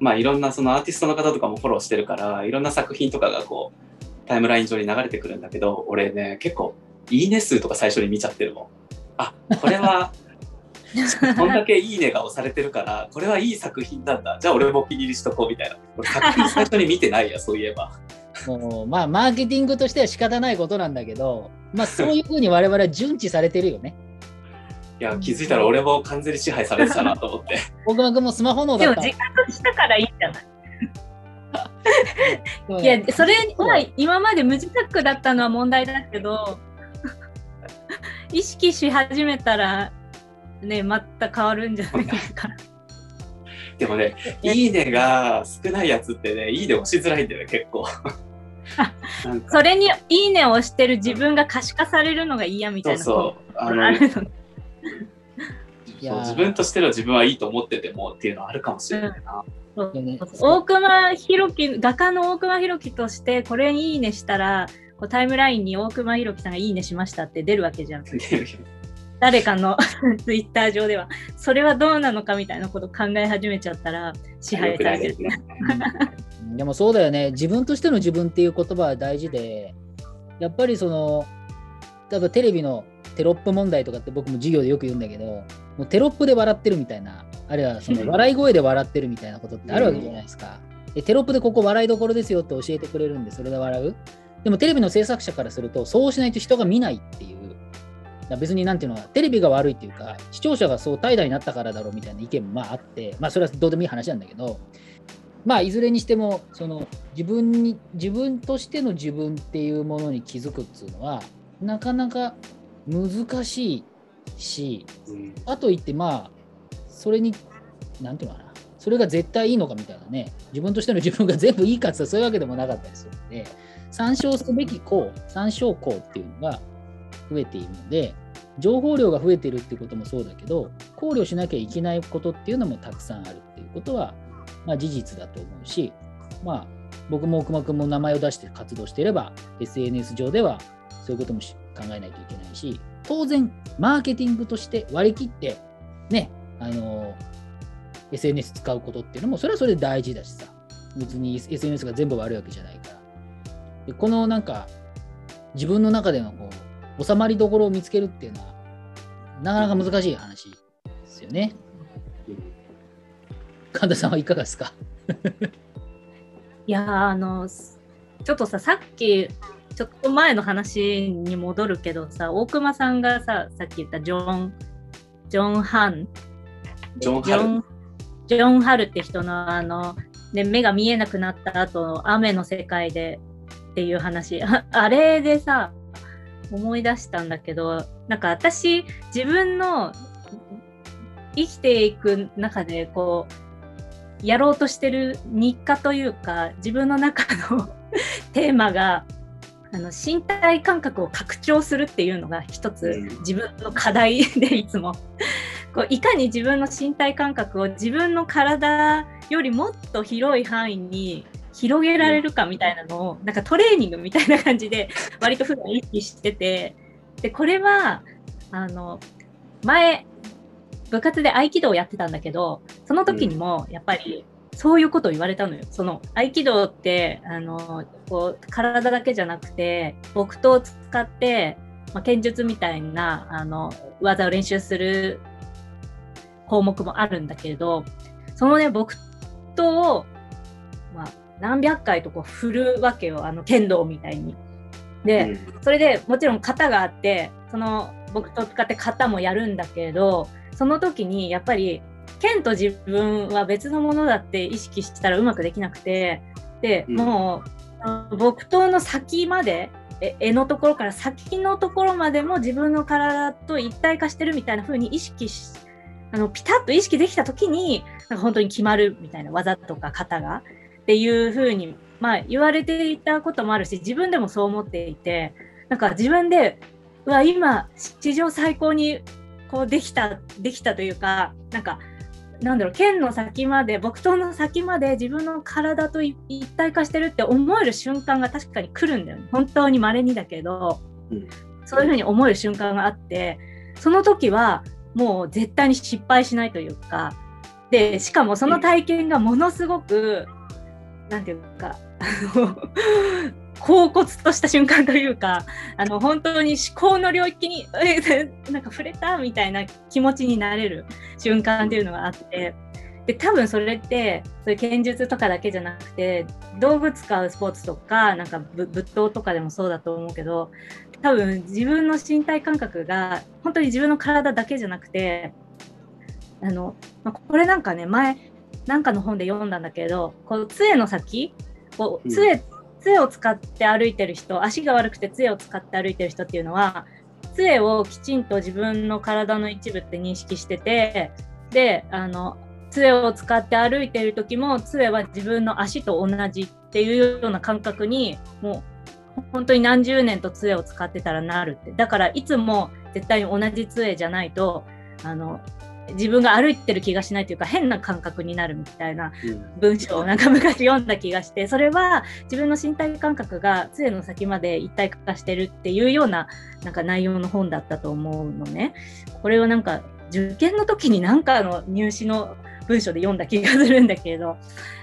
まあいろんなそのアーティストの方とかもフォローしてるから、いろんな作品とかがこう、タイムライン上に流れてくるんだけど、俺ね、結構、いいね数とか最初に見ちゃってるもん。あ、これは、こんだけいいねが押されてるから、これはいい作品なんだ。じゃあ俺もお気に入りしとこうみたいな。俺作品最初に見てないや、そういえば。もうまあマーケティングとしては仕方ないことなんだけど、まあそういうふうに我々は順知されてるよね。いや、気づいたら俺も完全に支配されてたなと思って。僕はもうスマホ脳だった。でも自覚したからいいんじゃない？いや、それは今まで無自覚だったのは問題だけど、意識し始めたら、ね、また変わるんじゃないですか。でもね、いいねが少ないやつってね、いいね押しづらいんだよね、結構。それにいいねを押してる自分が可視化されるのが嫌みたいなそうそう。ああの、自分としての自分はいいと思っててもっていうのはあるかもしれないな。そうでね。大熊弘樹画家の大熊弘樹としてこれにいいねしたらこうタイムラインに大熊弘樹さんがいいねしましたって出るわけじゃん。誰かの ツイッター上では。それはどうなのかみたいなことを考え始めちゃったら支配されてるでもそうだよね。自分としての自分っていう言葉は大事で、やっぱりその、多分テレビのテロップ問題とかって僕も授業でよく言うんだけど、もうテロップで笑ってるみたいな、あるいはその笑い声で笑ってるみたいなことってあるわけじゃないですか。でテロップでここ笑いどころですよって教えてくれるんで、それで笑う。でもテレビの制作者からすると、そうしないと人が見ないっていう。別になんていうのは、テレビが悪いっていうか、視聴者がそう怠惰になったからだろうみたいな意見もまああって、まあそれはどうでもいい話なんだけど、まあいずれにしてもその自分に自分としての自分っていうものに気づくっていうのはなかなか難しいしうん。あといってまあそれに何ていうのかな。それが絶対いいのかみたいなね。自分としての自分が全部いいかって言ったらそういうわけでもなかったりするので参照すべき項参照項っていうのが増えているので情報量が増えてるっていうこともそうだけど考慮しなきゃいけないことっていうのもたくさんあるっていうことはまあ、事実だと思うし、まあ、僕も奥間君も名前を出して活動していれば、SNS 上ではそういうこともし考えないといけないし、当然、マーケティングとして割り切って、ね、あの SNS 使うことっていうのも、それはそれで大事だしさ、別に SNS が全部悪いわけじゃないから。でこのなんか、自分の中でのこう収まりどころを見つけるっていうのは、なかなか難しい話ですよね。神田さんはいかがですか？いやーあのちょっとささっきちょっと前の話に戻るけどさ大熊さんがささっき言ったジョンジョン・ハン。ジョンハル。ンジョン・ハルって人のあの、ね、目が見えなくなった後雨の世界でっていう話。あ あれでさ思い出したんだけどなんか私自分の生きていく中でこうやろうとしてる日課というか自分の中の テーマがあの身体感覚を拡張するっていうのが一つうん。自分の課題でいつも。こういかに自分の身体感覚を自分の体よりもっと広い範囲に広げられるかみたいなのをなんかトレーニングみたいな感じで 割と普段意識してて。でこれはあの前部活で合気道をやってたんだけどその時にもやっぱりそういうことを言われたのよ。その合気道ってあのこう体だけじゃなくて木刀を使って、まあ、剣術みたいなあの技を練習する項目もあるんだけれどそのね木刀を、まあ、何百回とこう振るわけよあの剣道みたいに。で、それでもちろん型があってその木刀を使って型もやるんだけれどその時にやっぱり剣と自分は別のものだって意識したらうまくできなくてで、うん。もう木刀の先までえ柄のところから先のところまでも自分の体と一体化してるみたいな風に意識しあのピタッと意識できた時になんか本当に決まるみたいな技とか型がっていう風にまあ言われていたこともあるし自分でもそう思っていてなんか自分でうわ今史上最高にこうできたできたというかなんかなんだろう剣の先まで木刀の先まで自分の体と一体化してるって思える瞬間が確かに来るんだよね。本当に稀にだけど、うん、そういうふうに思える瞬間があってその時はもう絶対に失敗しないというかでしかもその体験がものすごく何て言うか恍惚とした瞬間というかあの本当に思考の領域になんか触れたみたいな気持ちになれる瞬間っていうのがあってで多分それってそういう剣術とかだけじゃなくて道具使うスポーツとかなんか仏刀とかでもそうだと思うけど多分自分の身体感覚が本当に自分の体だけじゃなくてあの、ま、これなんかね前なんかの本で読んだんだけどこう杖の先こう杖杖を使って歩いてる人足が悪くて杖を使って歩いてる人っていうのは杖をきちんと自分の体の一部って認識しててであの杖を使って歩いてる時も杖は自分の足と同じっていうような感覚にもう本当に何十年と杖を使ってたらなるって。だからいつも絶対に同じ杖じゃないとあの自分が歩いてる気がしないというか変な感覚になるみたいな文章をなんか昔読んだ気がしてそれは自分の身体感覚が杖の先まで一体化してるっていうようななんか内容の本だったと思うのね。これはなんか受験の時に何かの入試の文章で読んだ気がするんだけど。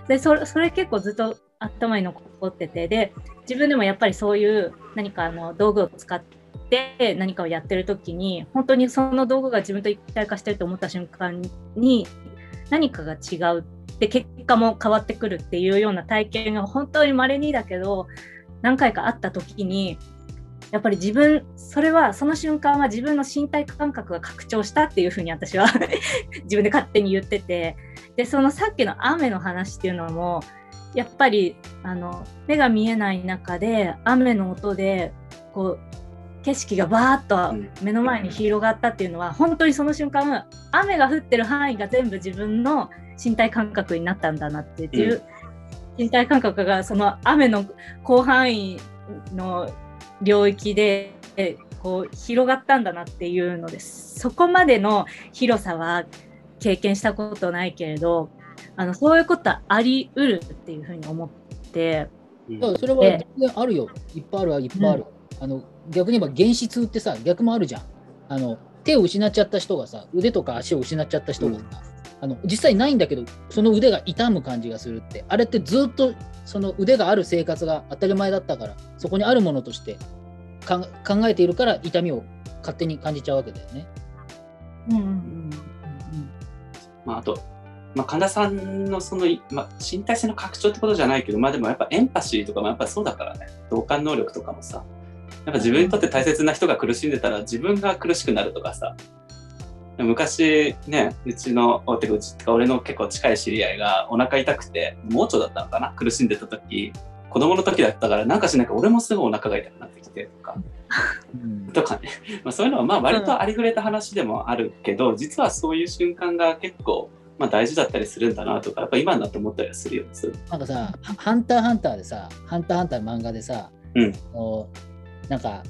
でそれそれ結構ずっと頭に残ってて。で自分でもやっぱりそういう何かあの道具を使ってって何かをやってる時に本当にその道具が自分と一体化してると思った瞬間に何かが違うで結果も変わってくるっていうような体験が本当に稀にだけど何回かあった時にやっぱり自分それはその瞬間は自分の身体感覚が拡張したっていうふうに私は 自分で勝手に言っててでそのさっきの雨の話っていうのもやっぱりあの目が見えない中で雨の音でこう景色がバーッと目の前に広がったっていうのは、本当にその瞬間雨が降ってる範囲が全部自分の身体感覚になったんだなっていう、うん、身体感覚がその雨の広範囲の領域でこう広がったんだなっていうのですそこまでの広さは経験したことないけれどあのそういうことはありうるっていうふうに思って。それは全然あるよ。いっぱいあるいっぱいある。うん、あの逆に言えば原始痛ってさ逆もあるじゃん。あの手を失っちゃった人がさ腕とか足を失っちゃった人がさ、うん、あの実際ないんだけどその腕が痛む感じがするって。あれってずっとその腕がある生活が当たり前だったからそこにあるものとして考えているから痛みを勝手に感じちゃうわけだよね。うんうんうんうんまあ、あと、まあ、神田さんのその、まあ、身体性の拡張ってことじゃないけど、まあ、でもやっぱエンパシーとかもやっぱそうだからね。同感能力とかもさやっぱ自分にとって大切な人が苦しんでたら自分が苦しくなるとかさ。昔ねうちのてかうちとか俺の結構近い知り合いがお腹痛くて盲腸だったのかな苦しんでた時。子供の時だったからなんかしなきゃ俺もすぐお腹が痛くなってきてとか、うん、とかね、まあ、そういうのはまあ割とありふれた話でもあるけど、うん、実はそういう瞬間が結構まあ大事だったりするんだなとかやっぱ今になって思ったりするよなんかさ「ハンターハンター」でさ「ハンターハンター」の漫画でさ、うん、なんか、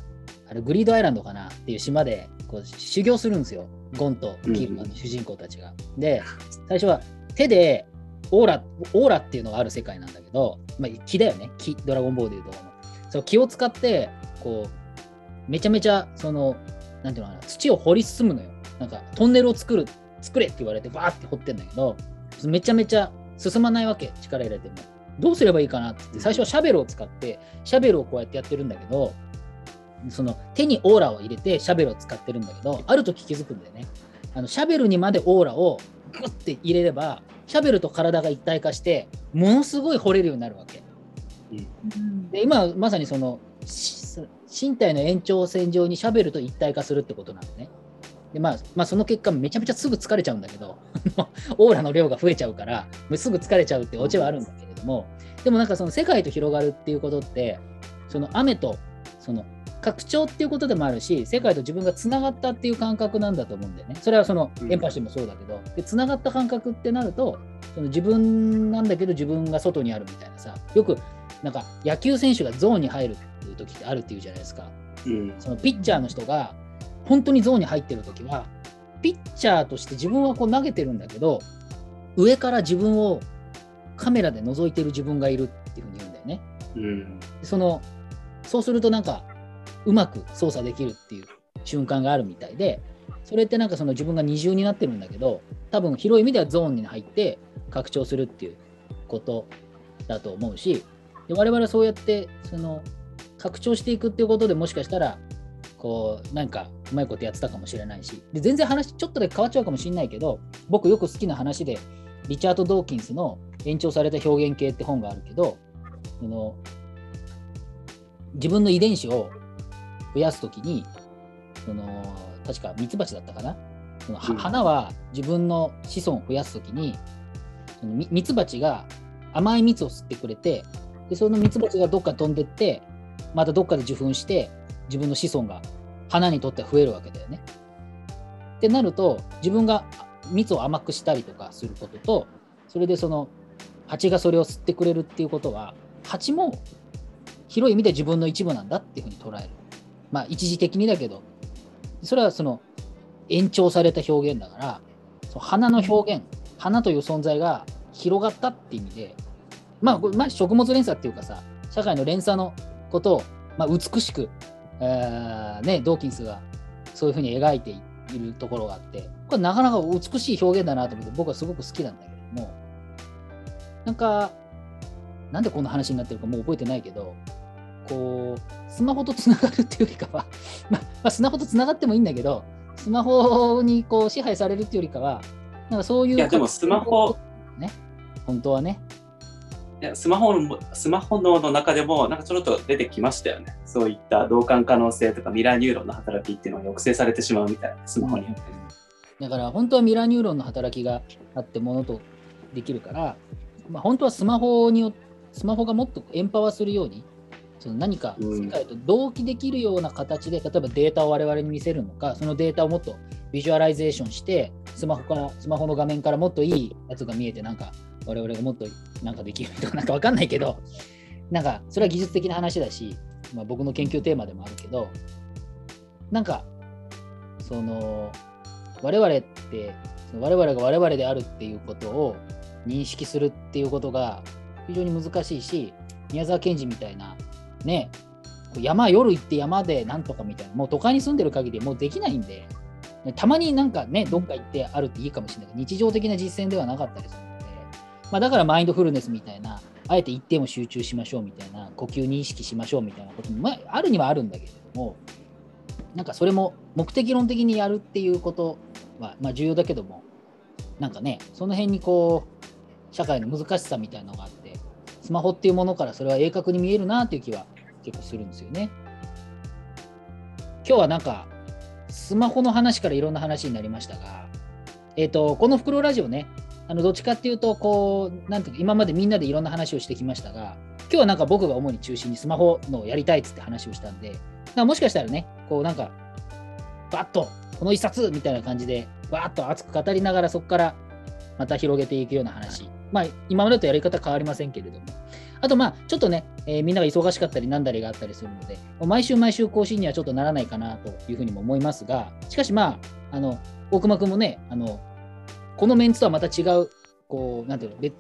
あれグリードアイランドかなっていう島でこう修行するんですよ。ゴンとキルの主人公たちが。うん、で、最初は手でオーラ、オーラっていうのがある世界なんだけど、まあ、木だよね。木、ドラゴンボールでいうとその木を使って、こう、めちゃめちゃ、その、なんていうのかな、土を掘り進むのよ。なんか、トンネルを作る、作れって言われて、バーって掘ってんだけど、めちゃめちゃ進まないわけ、力入れても。どうすればいいかなって、最初はシャベルを使って、シャベルをこうやってやってるんだけど、その手にオーラを入れてシャベルを使ってるんだけど、ある時気づくんだよね。あのシャベルにまでオーラをグッて入れれば、シャベルと体が一体化して、ものすごい掘れるようになるわけ。うん、で今まさにその身体の延長線上にシャベルと一体化するってことなんでね。でまあ、まあ、その結果めちゃめちゃすぐ疲れちゃうんだけど オーラの量が増えちゃうからすぐ疲れちゃうってオチはあるんだけれどもでもなんかその世界と広がるっていうことってその雨とその拡張っていうことでもあるし世界と自分がつながったっていう感覚なんだと思うんだよねそれはそのうんエンパシーもそうだけど、でつながった感覚ってなるとその自分なんだけど自分が外にあるみたいなさよくなんか野球選手がゾーンに入るっていう時ってあるっていうじゃないですかうん。そのピッチャーの人が本当にゾーンに入ってる時はピッチャーとして自分はこう投げてるんだけど上から自分をカメラで覗いてる自分がいるっていうふうに言うんだよね。うん。でそのそうするとなんかうまく操作できるっていう瞬間があるみたいでそれってなんかその自分が二重になってるんだけど多分広い意味ではゾーンに入って拡張するっていうことだと思うしで我々はそうやってその拡張していくっていうことでもしかしたらこうなんかうまいことやってたかもしれないしで全然話ちょっとだけ変わっちゃうかもしれないけど僕よく好きな話でリチャード・ドーキンスの延長された表現系って本があるけどその自分の遺伝子を増やすときにその確かミツバチだったかな？そのはうん花は自分の子孫を増やすときにそのミミツバチが甘い蜜を吸ってくれてでそのミツバチがどっか飛んでってまたどっかで受粉して自分の子孫が花にとっては増えるわけだよね。ってなると自分が蜜を甘くしたりとかすることとそれでその蜂がそれを吸ってくれるっていうことは蜂も広い意味で自分の一部なんだっていうふうに捉える。まあ一時的にだけどそれはその延長された表現だからその花の表現花という存在が広がったって意味でまあまあ食物連鎖っていうかさ社会の連鎖のことを、まあ、美しく、えーね、ドーキンスがそういうふうに描いているところがあってこれなかなか美しい表現だなと思って僕はすごく好きなんだけれどもなんかなんでこんな話になってるかもう覚えてないけどこうスマホとつながるっていうよりかは、まあ、まあスマホとつながってもいいんだけどスマホにこう支配されるっていうよりかはなんかそういういやでもスマホね本当はねいやスマホのスマホ脳の中でもなんかちょろっと出てきましたよね。そういった同感可能性とかミラーニューロンの働きっていうのが抑制されてしまうみたいなスマホによって。だから本当はミラーニューロンの働きがあってものとできるから、まあ、本当はスマホによスマホがもっとエンパワーするようにその何かうん。世界と同期できるような形で、例えばデータを我々に見せるのかそのデータをもっとビジュアライゼーションしてスマホからスマホの画面からもっといいやつが見えてなんか我々がもっとなんかできるとか なんかわかんないけどなんかそれは技術的な話だし、まあ、僕の研究テーマでもあるけどなんかその我々ってその我々が我々であるっていうことを認識するっていうことが非常に難しいし宮沢賢治みたいなね山夜行って山でなんとかみたいなもう都会に住んでる限りもうできないんでたまになんかねどっか行ってあるっていいかもしれないけど日常的な実践ではなかったりするので、まあ、だからマインドフルネスみたいなあえて一点を集中しましょうみたいな呼吸に意識しましょうみたいなことも、まあ、あるにはあるんだけれどもなんかそれも目的論的にやるっていうことは、まあ、重要だけどもなんかねその辺にこう社会の難しさみたいなのがあってスマホっていうものからそれは鋭角に見えるなっていう気は結構するんですよね。今日はなんかスマホの話からいろんな話になりましたが、えっ、と、この袋ラジオね、あのどっちかっていうと、こう、なんていうか、今までみんなでいろんな話をしてきましたが、今日はなんか僕が主に中心にスマホのやりたいっつって話をしたんで、だからもしかしたらね、こうなんか、バッと、この一冊みたいな感じで、バーッと熱く語りながら、そこからまた広げていくような話。まあ、今までとやり方変わりませんけれども。あと、まあ、ちょっとね、えーみんなが忙しかったり、なんだりがあったりするので、毎週毎週更新にはちょっとならないかなというふうにも思いますが、しかしまあ、あの、大熊君もね、あの、このメンツとはまた違う、こう、なんていうの、別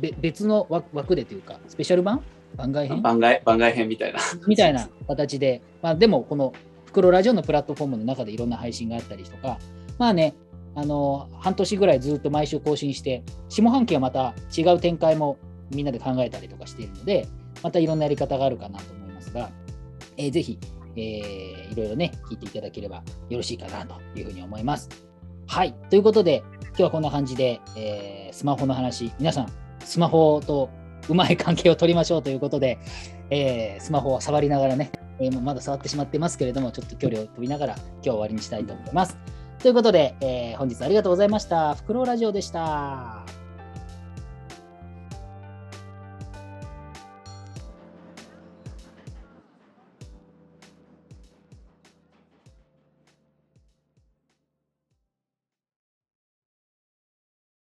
別別の枠枠でというか、スペシャル版？番外編？番外番外編みたいな。みたいな形で、まあ、でもこの袋ラジオのプラットフォームの中でいろんな配信があったりとか、まあね、あの半年ぐらいずっと毎週更新して、下半期はまた違う展開もみんなで考えたりとかしているので、またいろんなやり方があるかなと思いますが、えーぜひ、えーいろいろね、聞いていただければよろしいかなというふうに思います。はい、ということで、今日はこんな感じで、えースマホの話、皆さん、スマホとうまい関係を取りましょうということで、えースマホを触りながらね、えーまだ触ってしまってますけれども、ちょっと距離を取りながら、今日は終わりにしたいと思います。ということで、えー本日ありがとうございました。フクロウラジオでした。